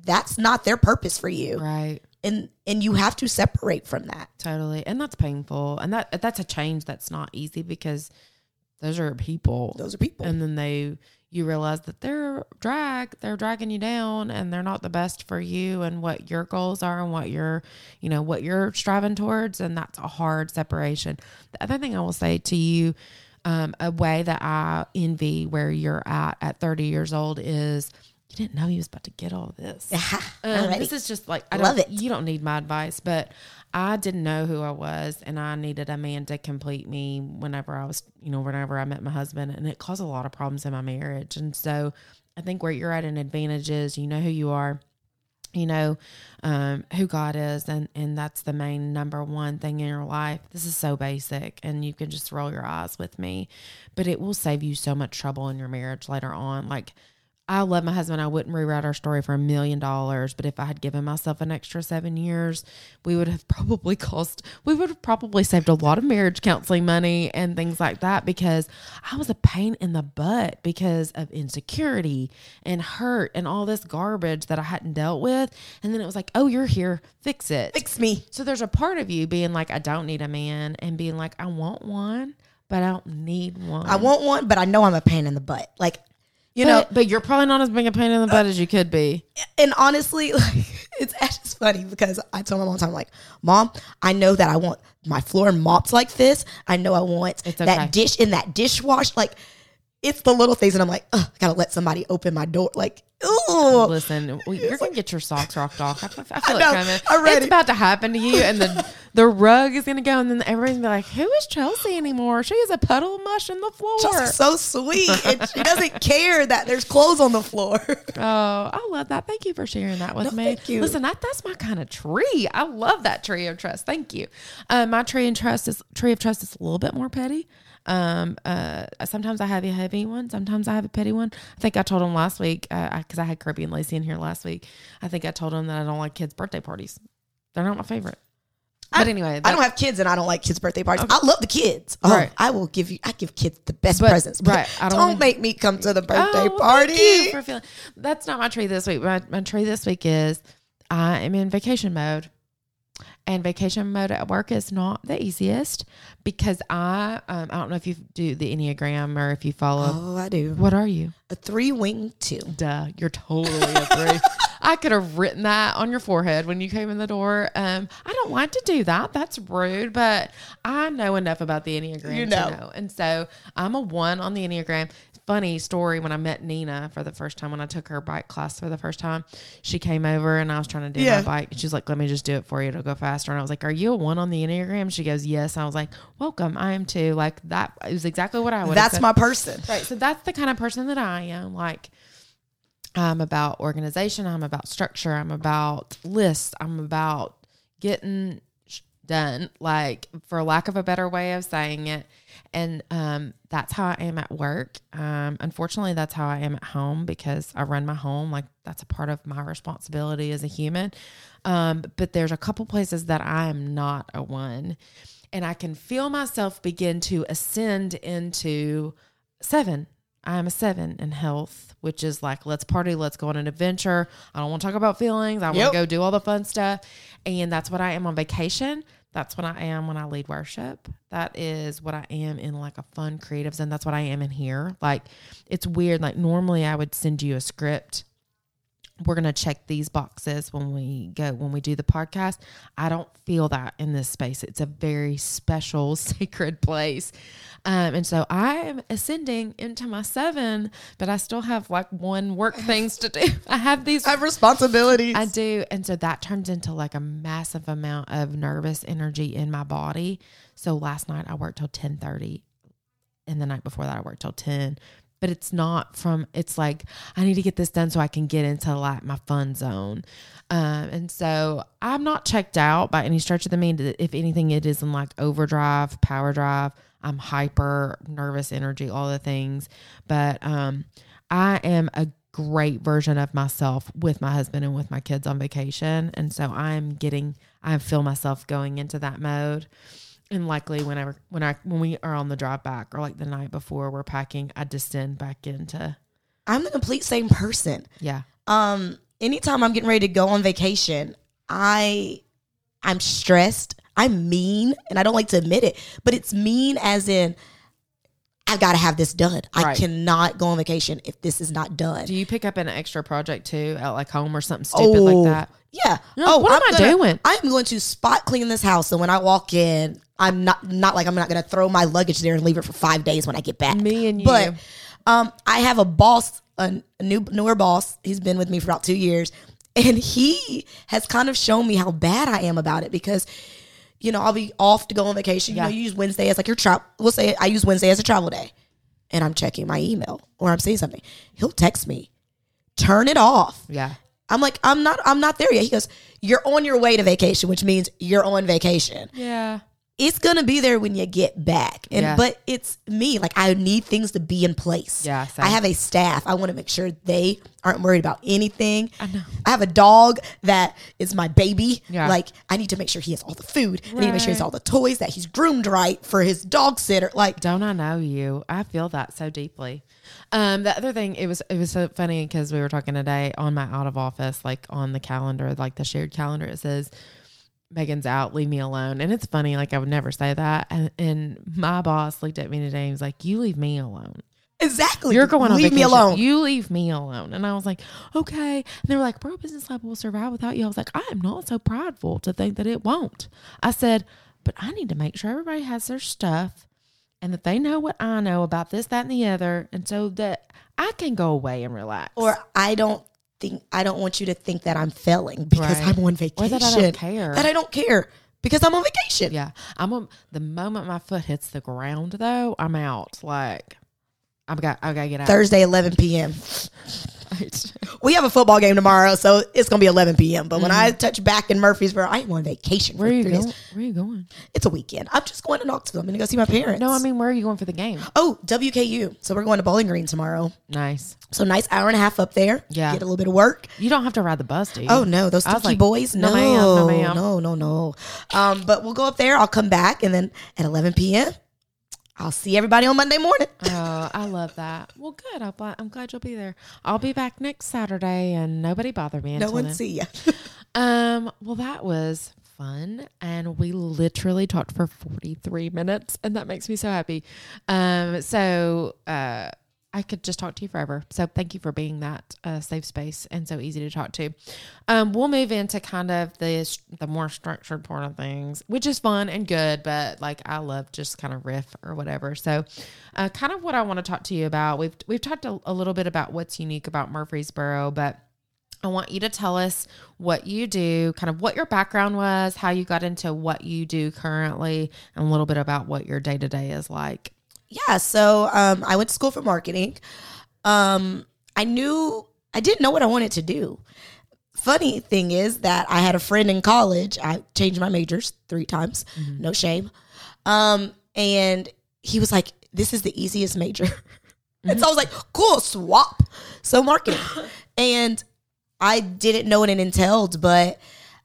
that's not their purpose for you. Right. And and you have to separate from that. Totally. And that's painful. And that that's a change that's not easy because those are people. Those are people. And then they you realize that they're drag, they're dragging you down and they're not the best for you and what your goals are and what you're, you know, what you're striving towards and that's a hard separation. The other thing I will say to you um, a way that I envy where you're at at 30 years old is you didn't know you was about to get all this. Um, this is just like I Love don't, it. You don't need my advice, but I didn't know who I was, and I needed a man to complete me whenever I was, you know, whenever I met my husband, and it caused a lot of problems in my marriage. And so, I think where you're at an advantage is you know who you are, you know um, who God is, and and that's the main number one thing in your life. This is so basic, and you can just roll your eyes with me, but it will save you so much trouble in your marriage later on. Like I love my husband. I wouldn't rewrite our story for a million dollars, but if I had given myself an extra seven years, we would have probably cost, we would have probably saved a lot of marriage counseling money and things like that because I was a pain in the butt because of insecurity and hurt and all this garbage that I hadn't dealt with. And then it was like, oh, you're here, fix it. Fix me. So there's a part of you being like, I don't need a man, and being like, I want one, but I don't need one. I want one, but I know I'm a pain in the butt. Like, you know, but, but you're probably not as big a pain in the butt as you could be. and honestly, like it's just funny because I told my mom all the time, like, Mom, I know that I want my floor mopped like this. I know I want okay. that dish in that dishwash. Like, it's the little things, and I'm like, I gotta let somebody open my door. Like, ooh, Listen, you're gonna get your socks rocked off. I, I feel I like coming. It's about to happen to you, and the the rug is gonna go, and then everybody's gonna be like, "Who is Chelsea anymore? She is a puddle of mush in the floor." Chelsea's so sweet, and she doesn't care that there's clothes on the floor. Oh, I love that. Thank you for sharing that with No, me. thank you. Listen, that that's my kind of tree. I love that tree of trust. Thank you. Uh, my tree and trust is tree of trust is a little bit more petty. Um, uh, sometimes I have a heavy one. Sometimes I have a petty one. I think I told him last week because I, 'cause I had Kirby and Lacey in here last week. I think I told him that I don't like kids' birthday parties. They're not my favorite. But anyway, I don't have kids and I don't like kids' birthday parties. I love the kids. Oh, Right. I will give you. I give kids the best But- presents. But right, I don't, don't- make me come to the birthday Oh, party. for feeling. That's not my tree this week. My, my tree this week is I am in vacation mode. And vacation mode at work is not the easiest because I um, I don't know if you do the Enneagram or if you follow. Oh, I do. What are you? A three wing two. Duh, you're totally a three. I could have written that on your forehead when you came in the door. Um, I don't like to do that. That's rude, but I know enough about the Enneagram You know. to know. And so I'm a one on the Enneagram. Funny story when I met Nina for the first time, when I took her bike class for the first time, she came over and I was trying to do Yeah. my bike. She's like, let me just do it for you. It'll go faster. And I was like, are you a one on the Enneagram? She goes, yes. And I was like, welcome. I am too. Like that is exactly what I would That's said. my person. Right. So that's the kind of person that I am. Like, I'm about organization. I'm about structure. I'm about lists. I'm about getting done, like, for lack of a better way of saying it. And um, that's how I am at work. Um, unfortunately, that's how I am at home because I run my home. Like, that's a part of my responsibility as a human. Um, but there's a couple places that I am not a one. And I can feel myself begin to ascend into seven. I am a seven in health, which is like, let's party, let's go on an adventure. I don't want to talk about feelings. I want Yep. to go do all the fun stuff. And that's what I am on vacation. That's what I am when I lead worship. That is what I am in like a fun creative zone. That's what I am in here. Like, it's weird. Like, normally I would send you a script we're going to check these boxes when we go when we do the podcast i don't feel that in this space it's a very special sacred place um, and so i am ascending into my seven but i still have like one work things to do i have these I have responsibilities. I do. And so that turns into like a massive amount of nervous energy in my body. So last night I worked till 1030 and the night before that I worked till 10. But it's not from it's like I need to get this done so I can get into like my fun zone. Um, and so I'm not checked out by any stretch of the mean. If anything, it is in like overdrive, power drive. I'm hyper, nervous energy, all the things. But um, I am a great version of myself with my husband and with my kids on vacation. And so I'm getting, I feel myself going into that mode. And likely whenever, when I, when we are on the drive back or like the night before we're packing, I descend back into, I'm the complete same person. yeah. Um, anytime I'm getting ready to go on vacation, I I'm stressed. I'm mean, and I don't like to admit it, but it's mean as in I've got to have this done. I cannot go on vacation if this is not done. Do you pick up an extra project too at like home or something stupid like that? Yeah. No, oh, what am I'm I gonna- doing? I'm going to spot clean this house. and when I walk in, I'm not not like I'm not going to throw my luggage there and leave it for five days when I get back. Me and you. But um, I have a boss, a, a new newer boss. He's been with me for about two years, and he has kind of shown me how bad I am about it because. You know, I'll be off to go on vacation. You Yeah. know, you use Wednesday as like your travel. We'll say I use Wednesday as a travel day, and I'm checking my email or I'm seeing something. He'll text me, turn it off. Yeah. I'm like, I'm not, I'm not there yet. He goes, you're on your way to vacation, which means you're on vacation. Yeah. It's gonna be there when you get back, and Yeah. but it's me. Like I need things to be in place. Yeah, same. I have a staff. I want to make sure they aren't worried about anything. I know. I have a dog that is my baby. Yeah. Like I need to make sure he has all the food. Right. I need to make sure he has all the toys that he's groomed right for his dog sitter. Like Don't I know you? I feel that so deeply. Um, the other thing, it was it was so funny because we were talking today on my out of office, like on the calendar, like the shared calendar, it says Megan's out, leave me alone. And it's funny, like I would never say that. And, and my boss looked at me today and was like, "You leave me alone. exactly. You're going on Leave me alone. You leave me alone." And I was like, "Okay." And they were like, "Bro, Business Lab will survive without you." I was like, "I am not so prideful to think that it won't." I said, "But I need to make sure everybody has their stuff." and that they know what I know about this, that, and the other, and so that I can go away and relax. or I don't think I don't want you to think that I'm failing because Right. I'm on vacation. Or that I don't care. That I don't care because I'm on vacation. yeah, I'm a, the moment my foot hits the ground, though, I'm out. Like I've got, I gotta get out. Thursday, 11 p.m. Right. We have a football game tomorrow, so it's gonna be 11 p.m. But when I touch back in Murfreesboro, I am on vacation. Mm-hmm. Where are you going? days. Where are you going? It's a weekend. I'm just going to Knoxville. I'm gonna go see my parents. No, I mean, where are you going for the game? oh WKU. So we're going to Bowling Green tomorrow. Nice. So nice hour and a half up there. Yeah. get a little bit of work. You don't have to ride the bus, do you? Oh no, those sticky like, boys. no, No, ma'am, no, ma'am. no, no, no. Um, but we'll go up there. I'll come back, and then at 11 p.m. I'll see everybody on Monday morning. Oh, I love that. Well, good. I'm glad, I'm glad you'll be there. I'll be back next Saturday, and nobody bother me. No one then. see you. Um. Well, that was fun, and we literally talked for 43 minutes, and that makes me so happy. Um. So, uh, I could just talk to you forever. So, thank you for being that uh, safe space and so easy to talk to. Um. We'll move into kind of the the more structured part of things, which is fun and good, but like I love just kind of riff or whatever. So, uh, kind of what I want to talk to you about. We've we've talked a, a little bit about what's unique about Murfreesboro, but I want you to tell us what you do, kind of what your background was, how you got into what you do currently, and a little bit about what your day to day is like. Yeah, so um, I went to school for marketing. Um, I knew I didn't know what I wanted to do. Funny thing is that I had a friend in college. I changed my majors three times, no shame. Um, and he was like, "This is the easiest major," and so I was like, "Cool, swap." So marketing, and I didn't know what it entailed, but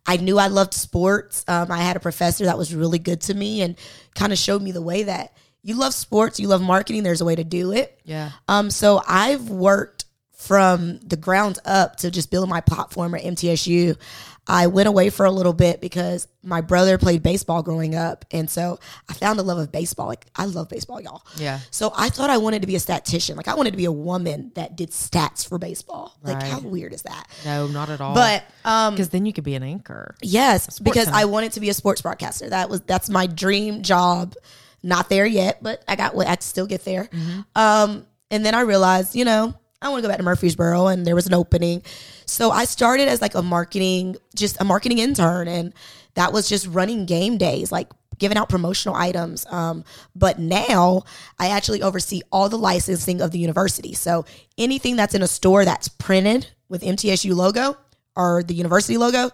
I knew I loved sports. Um, I had a professor that was really good to me and kind of showed me the way that you love sports, you love marketing. There's a way to do it. Yeah. Um, so I've worked from the ground up to just build my platform at MTSU. I went away for a little bit because my brother played baseball growing up, and so I found a love of baseball. Like I love baseball, y'all. Yeah. So I thought I wanted to be a statistician. Like I wanted to be a woman that did stats for baseball. Like how weird is that? No, not at all. But um, because then you could be an anchor. Yes, because center. I wanted to be a sports broadcaster. That was that's my dream job. Not there yet, but I got I still get there. Um, and then I realized, you know, I want to go back to Murfreesboro, and there was an opening. So I started as like a marketing, just a marketing intern, and that was just running game days, like giving out promotional items. Um, but now I actually oversee all the licensing of the university. So anything that's in a store that's printed with MTSU logo or the university logo,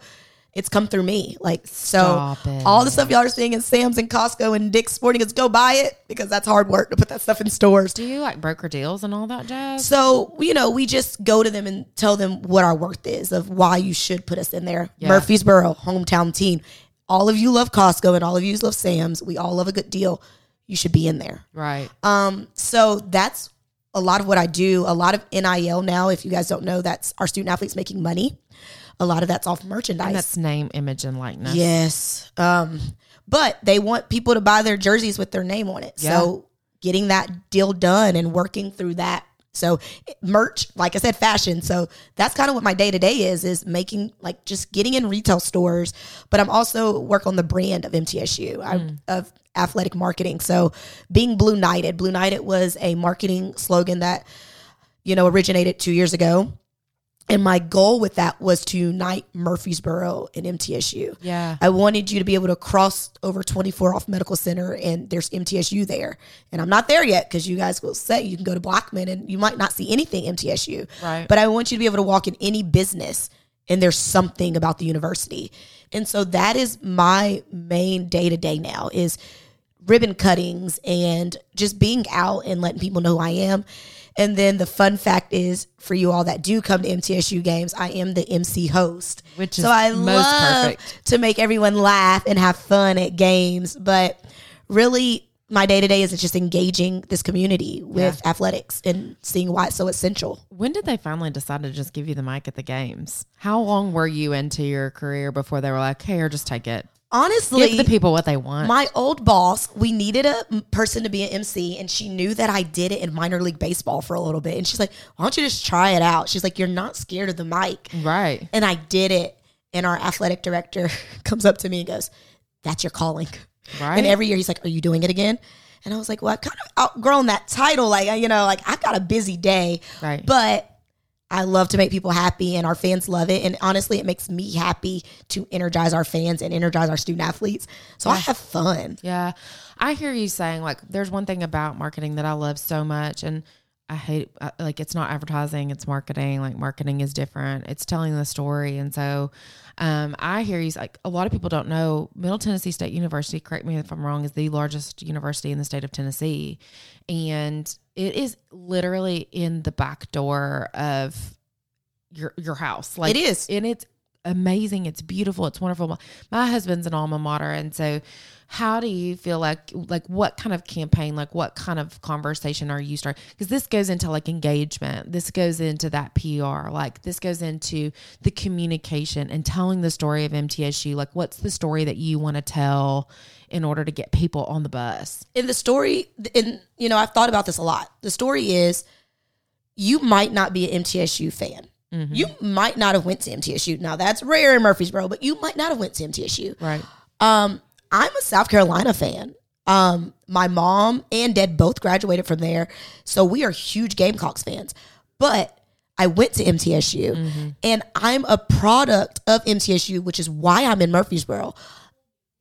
it's come through me. Like so, all the stuff y'all are seeing in Sam's and Costco and Dick's Sporting Goods, go buy it because that's hard work to put that stuff in stores. Do you like broker deals and all that jazz? So, you know, we just go to them and tell them what our worth is of why you should put us in there. Yeah. Murfreesboro, hometown team. All of you love Costco and all of you love Sam's. We all love a good deal. You should be in there. Right. Um, so that's a lot of what I do. A lot of NIL now, if you guys don't know, that's our student athletes making money. A lot of that's off merchandise. And that's name, image, and likeness. Yes. Um, but they want people to buy their jerseys with their name on it. Yeah. So getting that deal done and working through that. So merch, like I said, fashion. So that's kind of what my day to day is, is making like just getting in retail stores. But I'm also work on the brand of MTSU I, of athletic marketing. So being Blue Knighted, Blue Knighted was a marketing slogan that, you know, originated two years ago. And my goal with that was to unite Murfreesboro and MTSU. Yeah. I wanted you to be able to cross over 24 off Medical Center and there's MTSU there. And I'm not there yet because you guys will say you can go to Blackman and you might not see anything MTSU. Right. But I want you to be able to walk in any business and there's something about the university. And so that is my main day to day now is ribbon cuttings and just being out and letting people know who I am. And then the fun fact is for you all that do come to MTSU games, I am the MC host. Which is so I most love perfect. to make everyone laugh and have fun at games. But really my day to day is just engaging this community with athletics and seeing why it's so essential. When did they finally decide to just give you the mic at the games? How long were you into your career before they were like, "Here, just take it. Honestly, Give the people what they want." My old boss, we needed a person to be an MC, and she knew that I did it in minor league baseball for a little bit. And she's like, "Why don't you just try it out?" She's like, "You're not scared of the mic," right. and I did it. And our athletic director comes up to me and goes, "That's your calling." Right. And every year he's like, "Are you doing it again?" And I was like, "Well, I kind of outgrown that title. Like, you know, like I got a busy day, Right. But I love to make people happy, and our fans love it. And honestly, it makes me happy to energize our fans and energize our student athletes. So I have fun. Yeah. I hear you saying like there's one thing about marketing that I love so much and I hate I- like it's not advertising, it's marketing. Like marketing is different. It's telling the story, and so um, I hear you. Like a lot of people don't know, Middle Tennessee State University. Correct me if I'm wrong. Is the largest university in the state of Tennessee, and it is literally in the back door of your your house. Like It is. and it's amazing. It's beautiful. It's wonderful. My husband's an alma mater, and so how do you feel like like what kind of campaign, like what kind of conversation are you starting? Because this goes into like engagement. This goes into that PR. Like this goes into the communication and telling the story of MTSU. Like what's the story that you want to tell in order to get people on the bus? in the story, and you know, I've thought about this a lot. The story is you might not be an MTSU fan. You might not have went to MTSU. Now that's rare in Murfreesboro, but you might not have went to MTSU. Right. Um, I'm a South Carolina fan. Um, my mom and dad both graduated from there, so we are huge Gamecocks fans. But I went to MTSU, and I'm a product of MTSU, which is why I'm in Murfreesboro.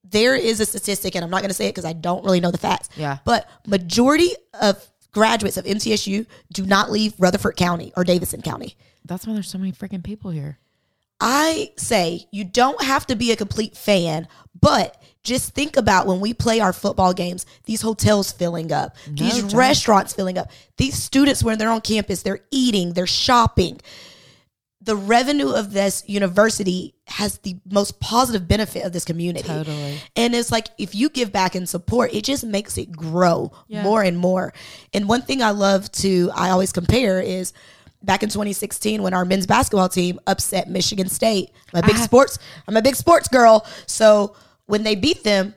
There is a statistic, and I'm not going to say it because I don't really know the facts. Yeah. But majority of graduates of MTSU do not leave Rutherford County or Davidson County. That's why there's so many freaking people here. I say you don't have to be a complete fan, but just think about when we play our football games, these hotels filling up, these doubt. restaurants filling up, these students when they're on campus, they're eating, they're shopping. The revenue of this university has the most positive benefit of this community. Totally. And it's like if you give back and support, it just makes it grow Yeah. more and more. And one thing I love to, I always compare is back in 2016 when our men's basketball team upset Michigan State. I'm a big I- sports, I'm a big sports girl. So when they beat them,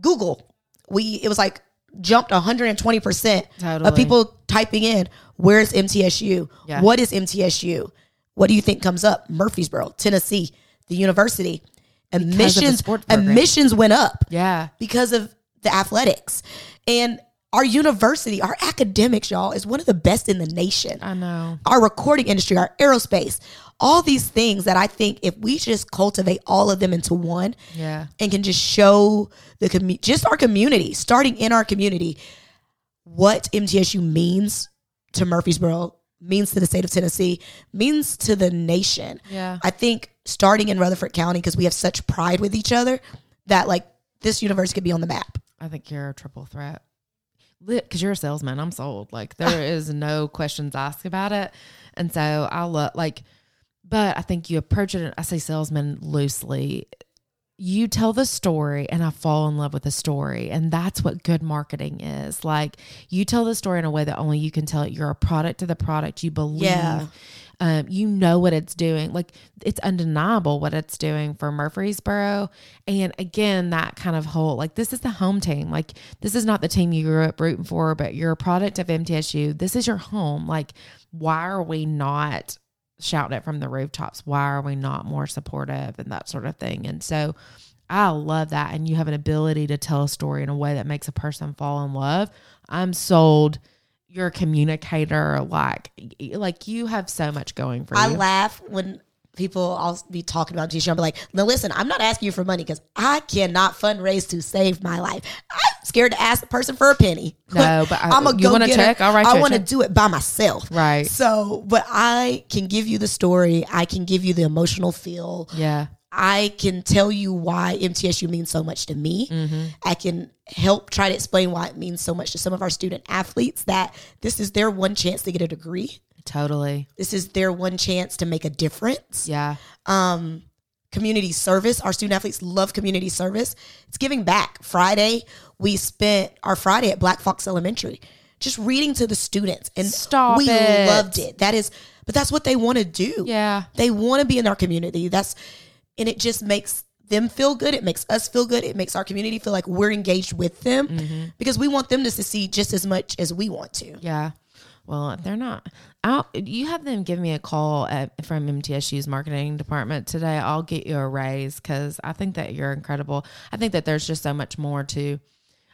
Google, we, it was like jumped 120% of people typing in, where's MTSU? Yeah. What is MTSU? What do you think comes up? Murfreesboro, Tennessee, the university. the Admissions, admissions went up Yeah. because of the athletics. And our university, our academics, y'all, is one of the best in the nation. I know. Our recording industry, our aerospace, all these things that I think if we just cultivate all of them into one Yeah. and can just show the community, just our community, starting in our community, what MTSU means to Murfreesboro, means to the state of Tennessee, means to the nation. Yeah. I think starting in Rutherford County because we have such pride with each other that like this university could be on the map. I think you're a triple threat. Because you're a salesman, I'm sold. Like there is no questions asked about it, and so I love like. But I think you approach it. I say salesman loosely. You tell the story, and I fall in love with the story, and that's what good marketing is. Like you tell the story in a way that only you can tell it. You're a product of the product. You believe. Yeah. Um, you know what it's doing. Like it's undeniable what it's doing for Murfreesboro. And again, that kind of whole like this is the home team. Like this is not the team you grew up rooting for, but you're a product of MTSU. This is your home. Like why are we not shouting it from the rooftops? Why are we not more supportive and that sort of thing? And so I love that. And you have an ability to tell a story in a way that makes a person fall in love. I'm sold. You're a communicator. Like, like you have so much going for I you. I laugh when people I'll be talking about MTSU. I'll be like, no, listen, I'm not asking you for money because I cannot fundraise to save my life. I'm scared to ask the person for a penny. No, but I- I'm a you go a getter. check? Write you I a want to do it by myself. Right. So, but I can give you the story. I can give you the emotional feel. yeah. I can tell you why MTSU means so much to me. Mm-hmm. I can help try to explain why it means so much to some of our student athletes that this is their one chance to get a degree. Totally. This is their one chance to make a difference. Yeah. Um, community service. Our student athletes love community service. It's giving back. Friday, we spent our Friday at Black Fox Elementary just reading to the students. And Stop we it. loved it. That is, but that's what they want to do. Yeah. They want to be in our community. That's and it just makes them feel good. It makes us feel good. It makes our community feel like we're engaged with them Mm-hmm. because we want them to succeed just as much as we want to. Yeah. Well, if they're not out, you have them give me a call at, from MTSU's marketing department today. I'll get you a raise because I think that you're incredible. I think that there's just so much more to.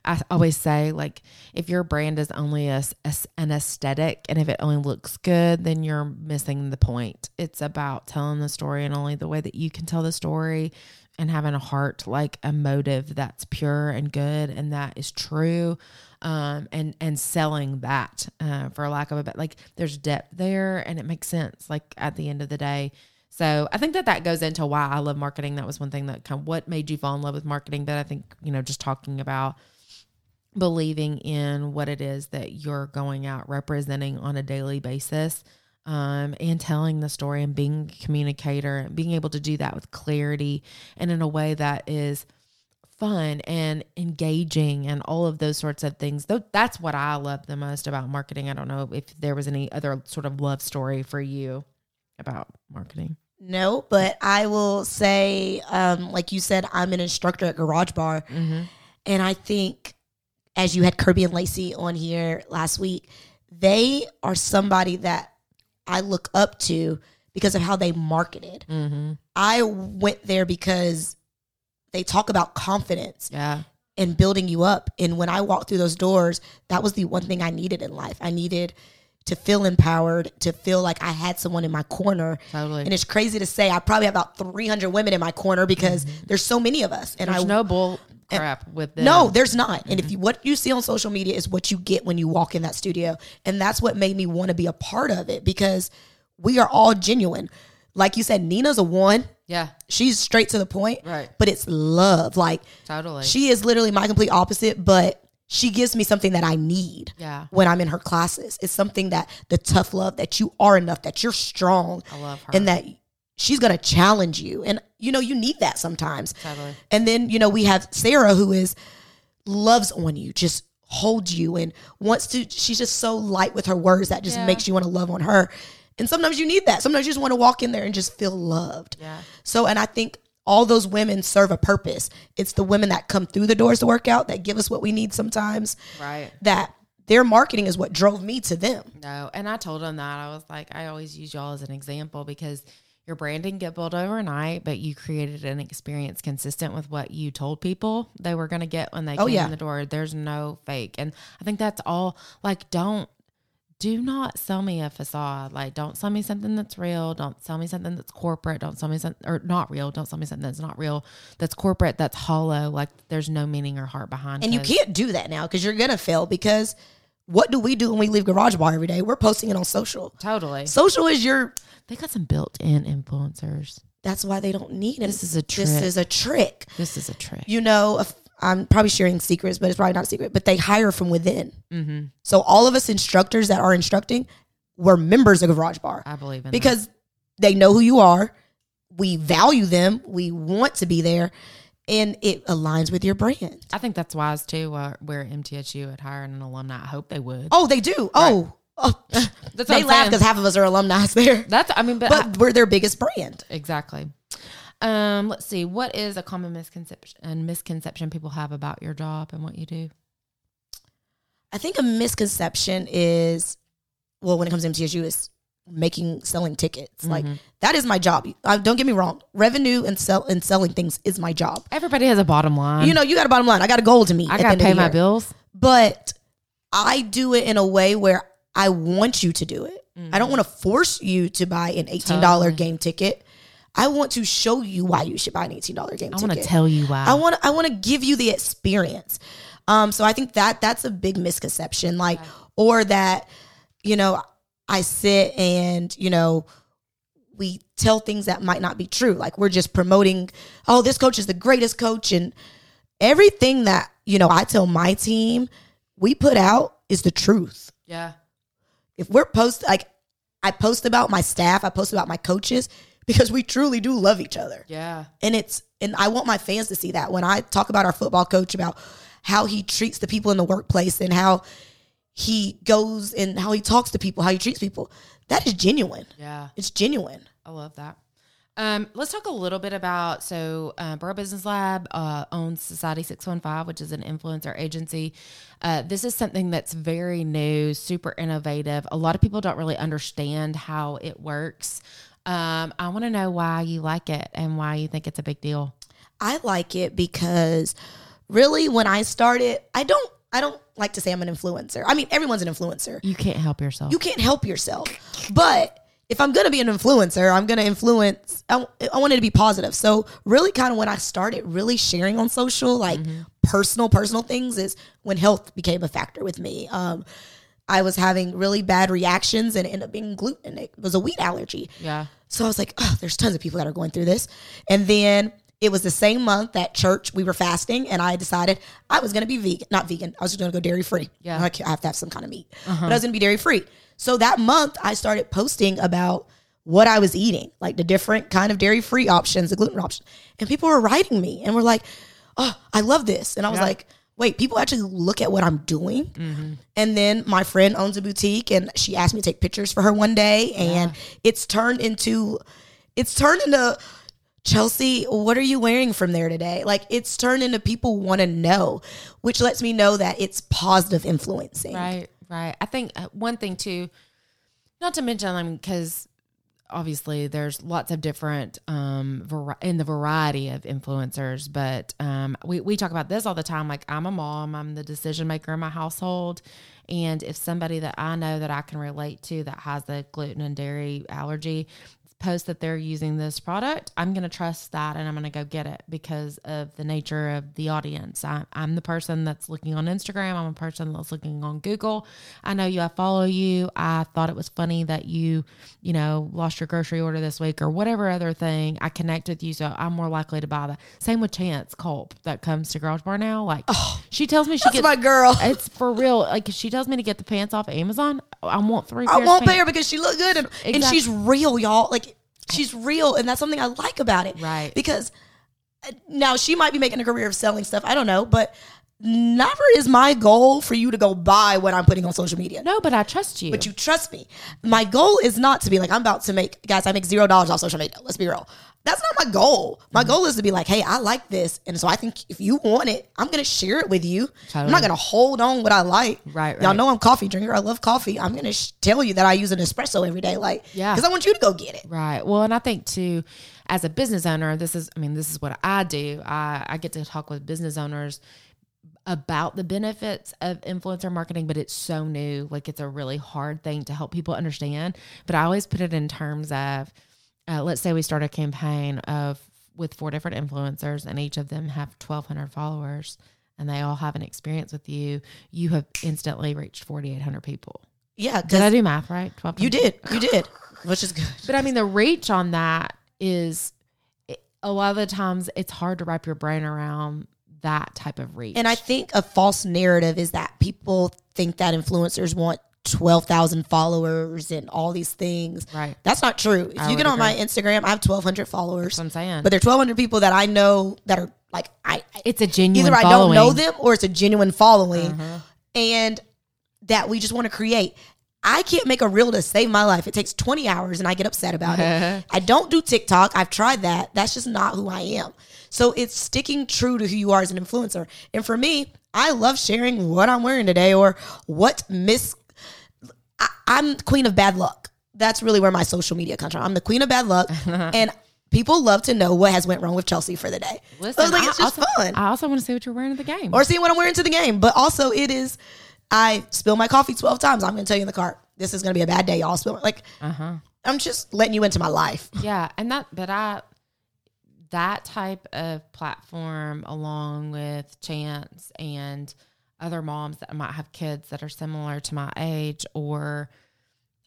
I always say, like, if your brand is only a, a- an aesthetic and if it only looks good, then you're missing the point. It's about telling the story and only the way that you can tell the story and having a heart like a motive that's pure and good and that is true um, and and selling that uh, for lack of a bit like there's depth there and it makes sense like at the end of the day so i think that that goes into why i love marketing that was one thing that kind of what made you fall in love with marketing That i think you know just talking about believing in what it is that you're going out representing on a daily basis um, and telling the story and being a communicator and being able to do that with clarity and in a way that is fun and engaging and all of those sorts of things. Though that's what I love the most about marketing. I don't know if there was any other sort of love story for you about marketing. No, but I will say, um, like you said, I'm an instructor at Garage Bar, and I think as you had Kirby and Lacey on here last week, they are somebody that I look up to because of how they marketed. Mm-hmm. I went there because they talk about confidence Yeah. and building you up. And when I walked through those doors, that was the one thing I needed in life. I needed to feel empowered, to feel like I had someone in my corner. Totally. And it's crazy to say I probably have about 300 women in my corner because mm-hmm. there's so many of us. And There's I no bull Eh, crap with them. no, there's not. And if mm-hmm. you what you see on social media is what you get when you walk in that studio. And that's what made me want to be a part of it because we are all genuine. Like you said, Nina's a one. Yeah. She's straight to the point. Right. But it's love. Like Totally. she is literally my complete opposite, but she gives me something that I need Yeah. when I'm in her classes. It's something that the tough love that you are enough, that you're strong, I love her. and that she's gonna challenge you. And you know, you need that sometimes. Totally. And then, you know, we have Sarah who is loves on you, just holds you and wants to she's just so light with her words that just Yeah. makes you want to love on her. And sometimes you need that. Sometimes you just want to walk in there and just feel loved. Yeah. So, and I think all those women serve a purpose. It's the women that come through the doors to work out that give us what we need sometimes. Right. That their marketing is what drove me to them. No, and I told them that I was like, I always use y'all as an example because your brand didn't get built overnight, but you created an experience consistent with what you told people they were going to get when they Oh, came yeah. in the door. There's no fake, and I think that's all. Like, don't do not sell me a facade. Like, don't sell me something that's real. Don't sell me something that's corporate. Don't sell me something or not real. Don't sell me something that's not real. That's corporate. That's hollow. Like, there's no meaning or heart behind. It. And you can't do that now because you're going to fail because what do we do when we leave Garage Bar every day? We're posting it on social. totally. Social is your They got some built-in influencers. that's why they don't need it. This is a trick. This is a trick. This is a trick. You know, I'm probably sharing secrets, but it's probably not a secret. But they hire from within. Mm-hmm. So all of us instructors that are instructing, we're members of Garage Bar I believe in that. because they know who you are. We value them. We want to be there, and it aligns with your brand. I think that's wise too. Where, where MTSU had hired an alumni, I hope they would. Oh, they do. Oh, oh. They laugh because half of us are alumni there, That's I mean, but, I- we're their biggest brand. exactly. Um, let's see. What is a common misconception and misconception people have about your job and what you do? I think a misconception is, well, when it comes to MTSU, is making selling tickets. Like that is my job. Uh, don't get me wrong. Revenue and sell and selling things is my job. Everybody has a bottom line. You know, you got a bottom line. I got a goal to meet. I gotta pay my bills. but I do it in a way where I want you to do it. I don't want to force you to buy an eighteen dollar Totally. game ticket. I want to show you why you should buy an eighteen dollar game I ticket. I want to tell you why. I want I want to give you the experience. Um, so I think that that's a big misconception, like, or that you know I sit and you know we tell things that might not be true. Like we're just promoting, oh, this coach is the greatest coach, and everything that you know I tell my team we put out is the truth. yeah. If we're post like I post about my staff, I post about my coaches because we truly do love each other Yeah. and it's and I want my fans to see that when I talk about our football coach about how he treats the people in the workplace and how he goes and how he talks to people, how he treats people. That is genuine. Yeah. It's genuine. I love that. Um, let's talk a little bit about so uh, Borough Business Lab uh, owns Society Six One Five, which is an influencer agency. Uh, this is something that's very new, super innovative. A lot of people don't really understand how it works. Um, I want to know why you like it and why you think it's a big deal. I like it because really when I started, I don't I don't like to say I'm an influencer. I mean, everyone's an influencer. You can't help yourself. You can't help yourself. But if I'm gonna be an influencer, I'm gonna influence. I, I want it to be positive. So really, kind of when I started really sharing on social, like personal, personal things, is when health became a factor with me. Um, I was having really bad reactions and ended up being gluten. It was a wheat allergy. Yeah. So I was like, oh, there's tons of people that are going through this. And then it was the same month that church we were fasting, and I decided I was going to be vegan, not vegan. I was just going to go dairy free. Yeah. I have to have some kind of meat, but I uh-huh. was going to be dairy free. So that month, I started posting about what I was eating, like the different kind of dairy free options, the gluten option, and people were writing me and were like, "Oh, I love this," and I was like. Wait, people actually look at what I'm doing. Mm-hmm. And then my friend owns a boutique and she asked me to take pictures for her one day. And it's turned into, it's turned into, Chelsea, what are you wearing from there today? Like it's turned into people want to know, which lets me know that it's positive influencing. Right, right. I think uh, one thing too, not to mention, I mean, because obviously there's lots of different um in the variety of influencers, but um we we talk about this all the time. Like I'm a mom, I'm the decision maker in my household, and if somebody that I know that I can relate to that has a gluten and dairy allergy post that they're using this product, I'm going to trust that and I'm going to go get it because of the nature of the audience. I, I'm the person that's looking on Instagram. I'm a person that's looking on Google. I know you, I follow you. I thought it was funny that you, you know, lost your grocery order this week or whatever other thing. I connect with you. So I'm more likely to buy that. Same with Chance Culp that comes to Garage Bar now. Like oh, she tells me she gets my girl. It's for real. Like she tells me to get the pants off Amazon. I want three. I won't pay her because she looked good and, and she's real, y'all. Like she's real, and that's something I like about it. Right. Because uh, now she might be making a career of selling stuff. I don't know, but never is my goal for you to go buy what I'm putting on social media. No, but I trust you. But you trust me. My goal is not to be like, I'm about to make, guys, I make zero dollars off social media. Let's be real. That's not my goal. My Mm-hmm. goal is to be like, hey, I like this. And so I think if you want it, I'm going to share it with you. I'm not going to hold on what I like. Right, right, Y'all know I'm a coffee drinker. I love coffee. I'm going to sh- tell you that I use an espresso every day. Like, Yeah. Because I want you to go get it. Right. Well, and I think too, as a business owner, this is, I mean, this is what I do. I, I get to talk with business owners about the benefits of influencer marketing, but it's so new. Like it's a really hard thing to help people understand. But I always put it in terms of, uh, let's say we start a campaign of with four different influencers, and each of them have twelve hundred followers, and they all have an experience with you. You have instantly reached forty eight hundred people. Yeah. Did I do math right? You did. You did. Which is good. But I mean, the reach on that is a lot of the times it's hard to wrap your brain around that type of reach. And I think a false narrative is that people think that influencers want 12,000 followers and all these things. Right. That's not true. If I you get on my. Instagram, I have 1,200 followers. That's what I'm saying. But there are 1,200 people that I know that are like, I it's a genuine either I don't know them or it's a genuine following. Uh-huh. And that we just want to create. I can't make a reel to save my life. It takes 20 hours and I get upset about it. I don't do TikTok. I've tried that. That's just not who I am. So it's sticking true to who you are as an influencer. And for me, I love sharing what I'm wearing today or what miss. I, I'm queen of bad luck. That's really where my social media comes from. I'm the queen of bad luck. and people love to know what has went wrong with Chelsea for the day. Listen, so like, I it's just also, fun I also want to see what you're wearing to the game. or seeing what I'm wearing to the game. But also, it is. I spill my coffee twelve times. I'm going to tell you in the car. This is going to be a bad day, y'all. Spill like. uh-huh. I'm just letting you into my life. Yeah, and that, but I, that type of platform, along with Chance and other moms that might have kids that are similar to my age or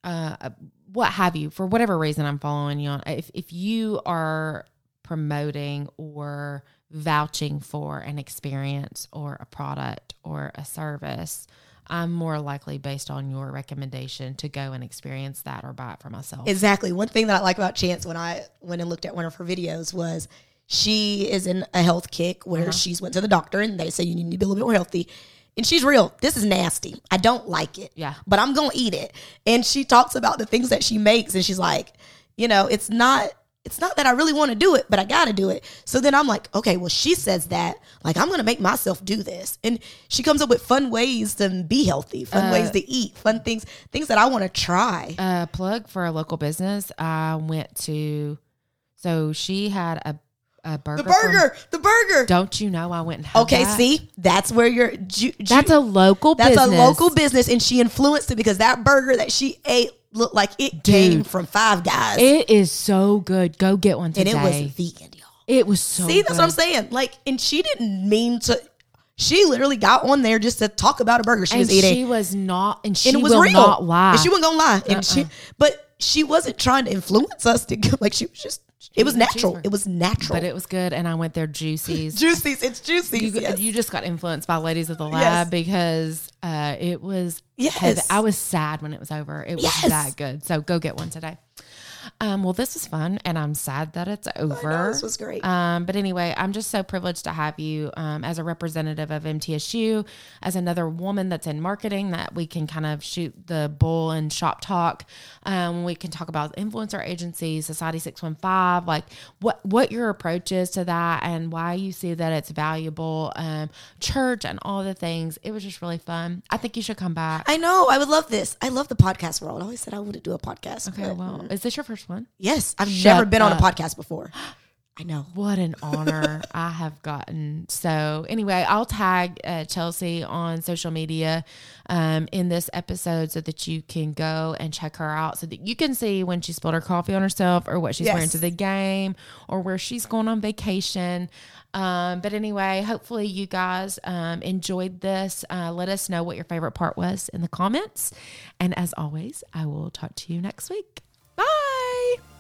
uh, what have you, for whatever reason, I'm following you on. If if you are promoting or vouching for an experience or a product or a service. I'm more likely based on your recommendation to go and experience that or buy it for myself. Exactly. One thing that I like about Chance when I went and looked at one of her videos was she is in a health kick where uh-huh. she's went to the doctor and they say you need to be a little bit more healthy. And she's real. This is nasty. I don't like it. Yeah. But I'm gonna eat it. And she talks about the things that she makes and she's like, you know, it's not it's not that I really want to do it, but I gotta do it. So then I'm like, okay, well, she says that. Like, I'm gonna make myself do this. And she comes up with fun ways to be healthy, fun uh, ways to eat, fun things, things that I wanna try. a plug for a local business. I went to, so she had a, a burger. The burger, the burger. Don't you know I went and had Okay, that? see, that's where you're. Ju, ju- That's a local business. that's business. a local business, and she influenced it because that burger that she ate looked like it came from Five Guys, It is so good. Go get one today. and it was vegan, y'all. It was so. See, that's what I'm saying. Like, and she didn't mean to. She literally got on there just to talk about a burger she And was eating, she was not, and she and it was will real. not lie. And she wasn't gonna lie, and she, Uh-uh. but she wasn't trying to influence us to go. Like, she was just. It was natural. It was natural. but it was good, and I went there juicies. juicies. It's juicy. you, yes. you just got influenced by ladies of the lab Yes. because uh, it was Yes. heavy. I was sad when it was over. It was Yes. that good. So go get one today. Um, well, this was fun, and I'm sad that it's over. this was great. Um, but anyway, I'm just so privileged to have you um, as a representative of MTSU, as another woman that's in marketing that we can kind of shoot the bull and shop talk. Um, we can talk about influencer agencies, Society 615, like what what your approach is to that and why you see that it's valuable, um, church and all the things. It was just really fun. I think you should come back. I know. I would love this. I love the podcast world. I always said I wanted to do a podcast. Okay, but- well, is this your first one? yes, I've Shut never been on a podcast before. I know. What an honor I have gotten. So, anyway, I'll tag uh, Chelsea on social media um, in this episode so that you can go and check her out so that you can see when she spilled her coffee on herself or what she's wearing to the game or where she's going on vacation. Um, but anyway, hopefully you guys um, enjoyed this. Uh, let us know what your favorite part was in the comments. And as always, I will talk to you next week. Bye.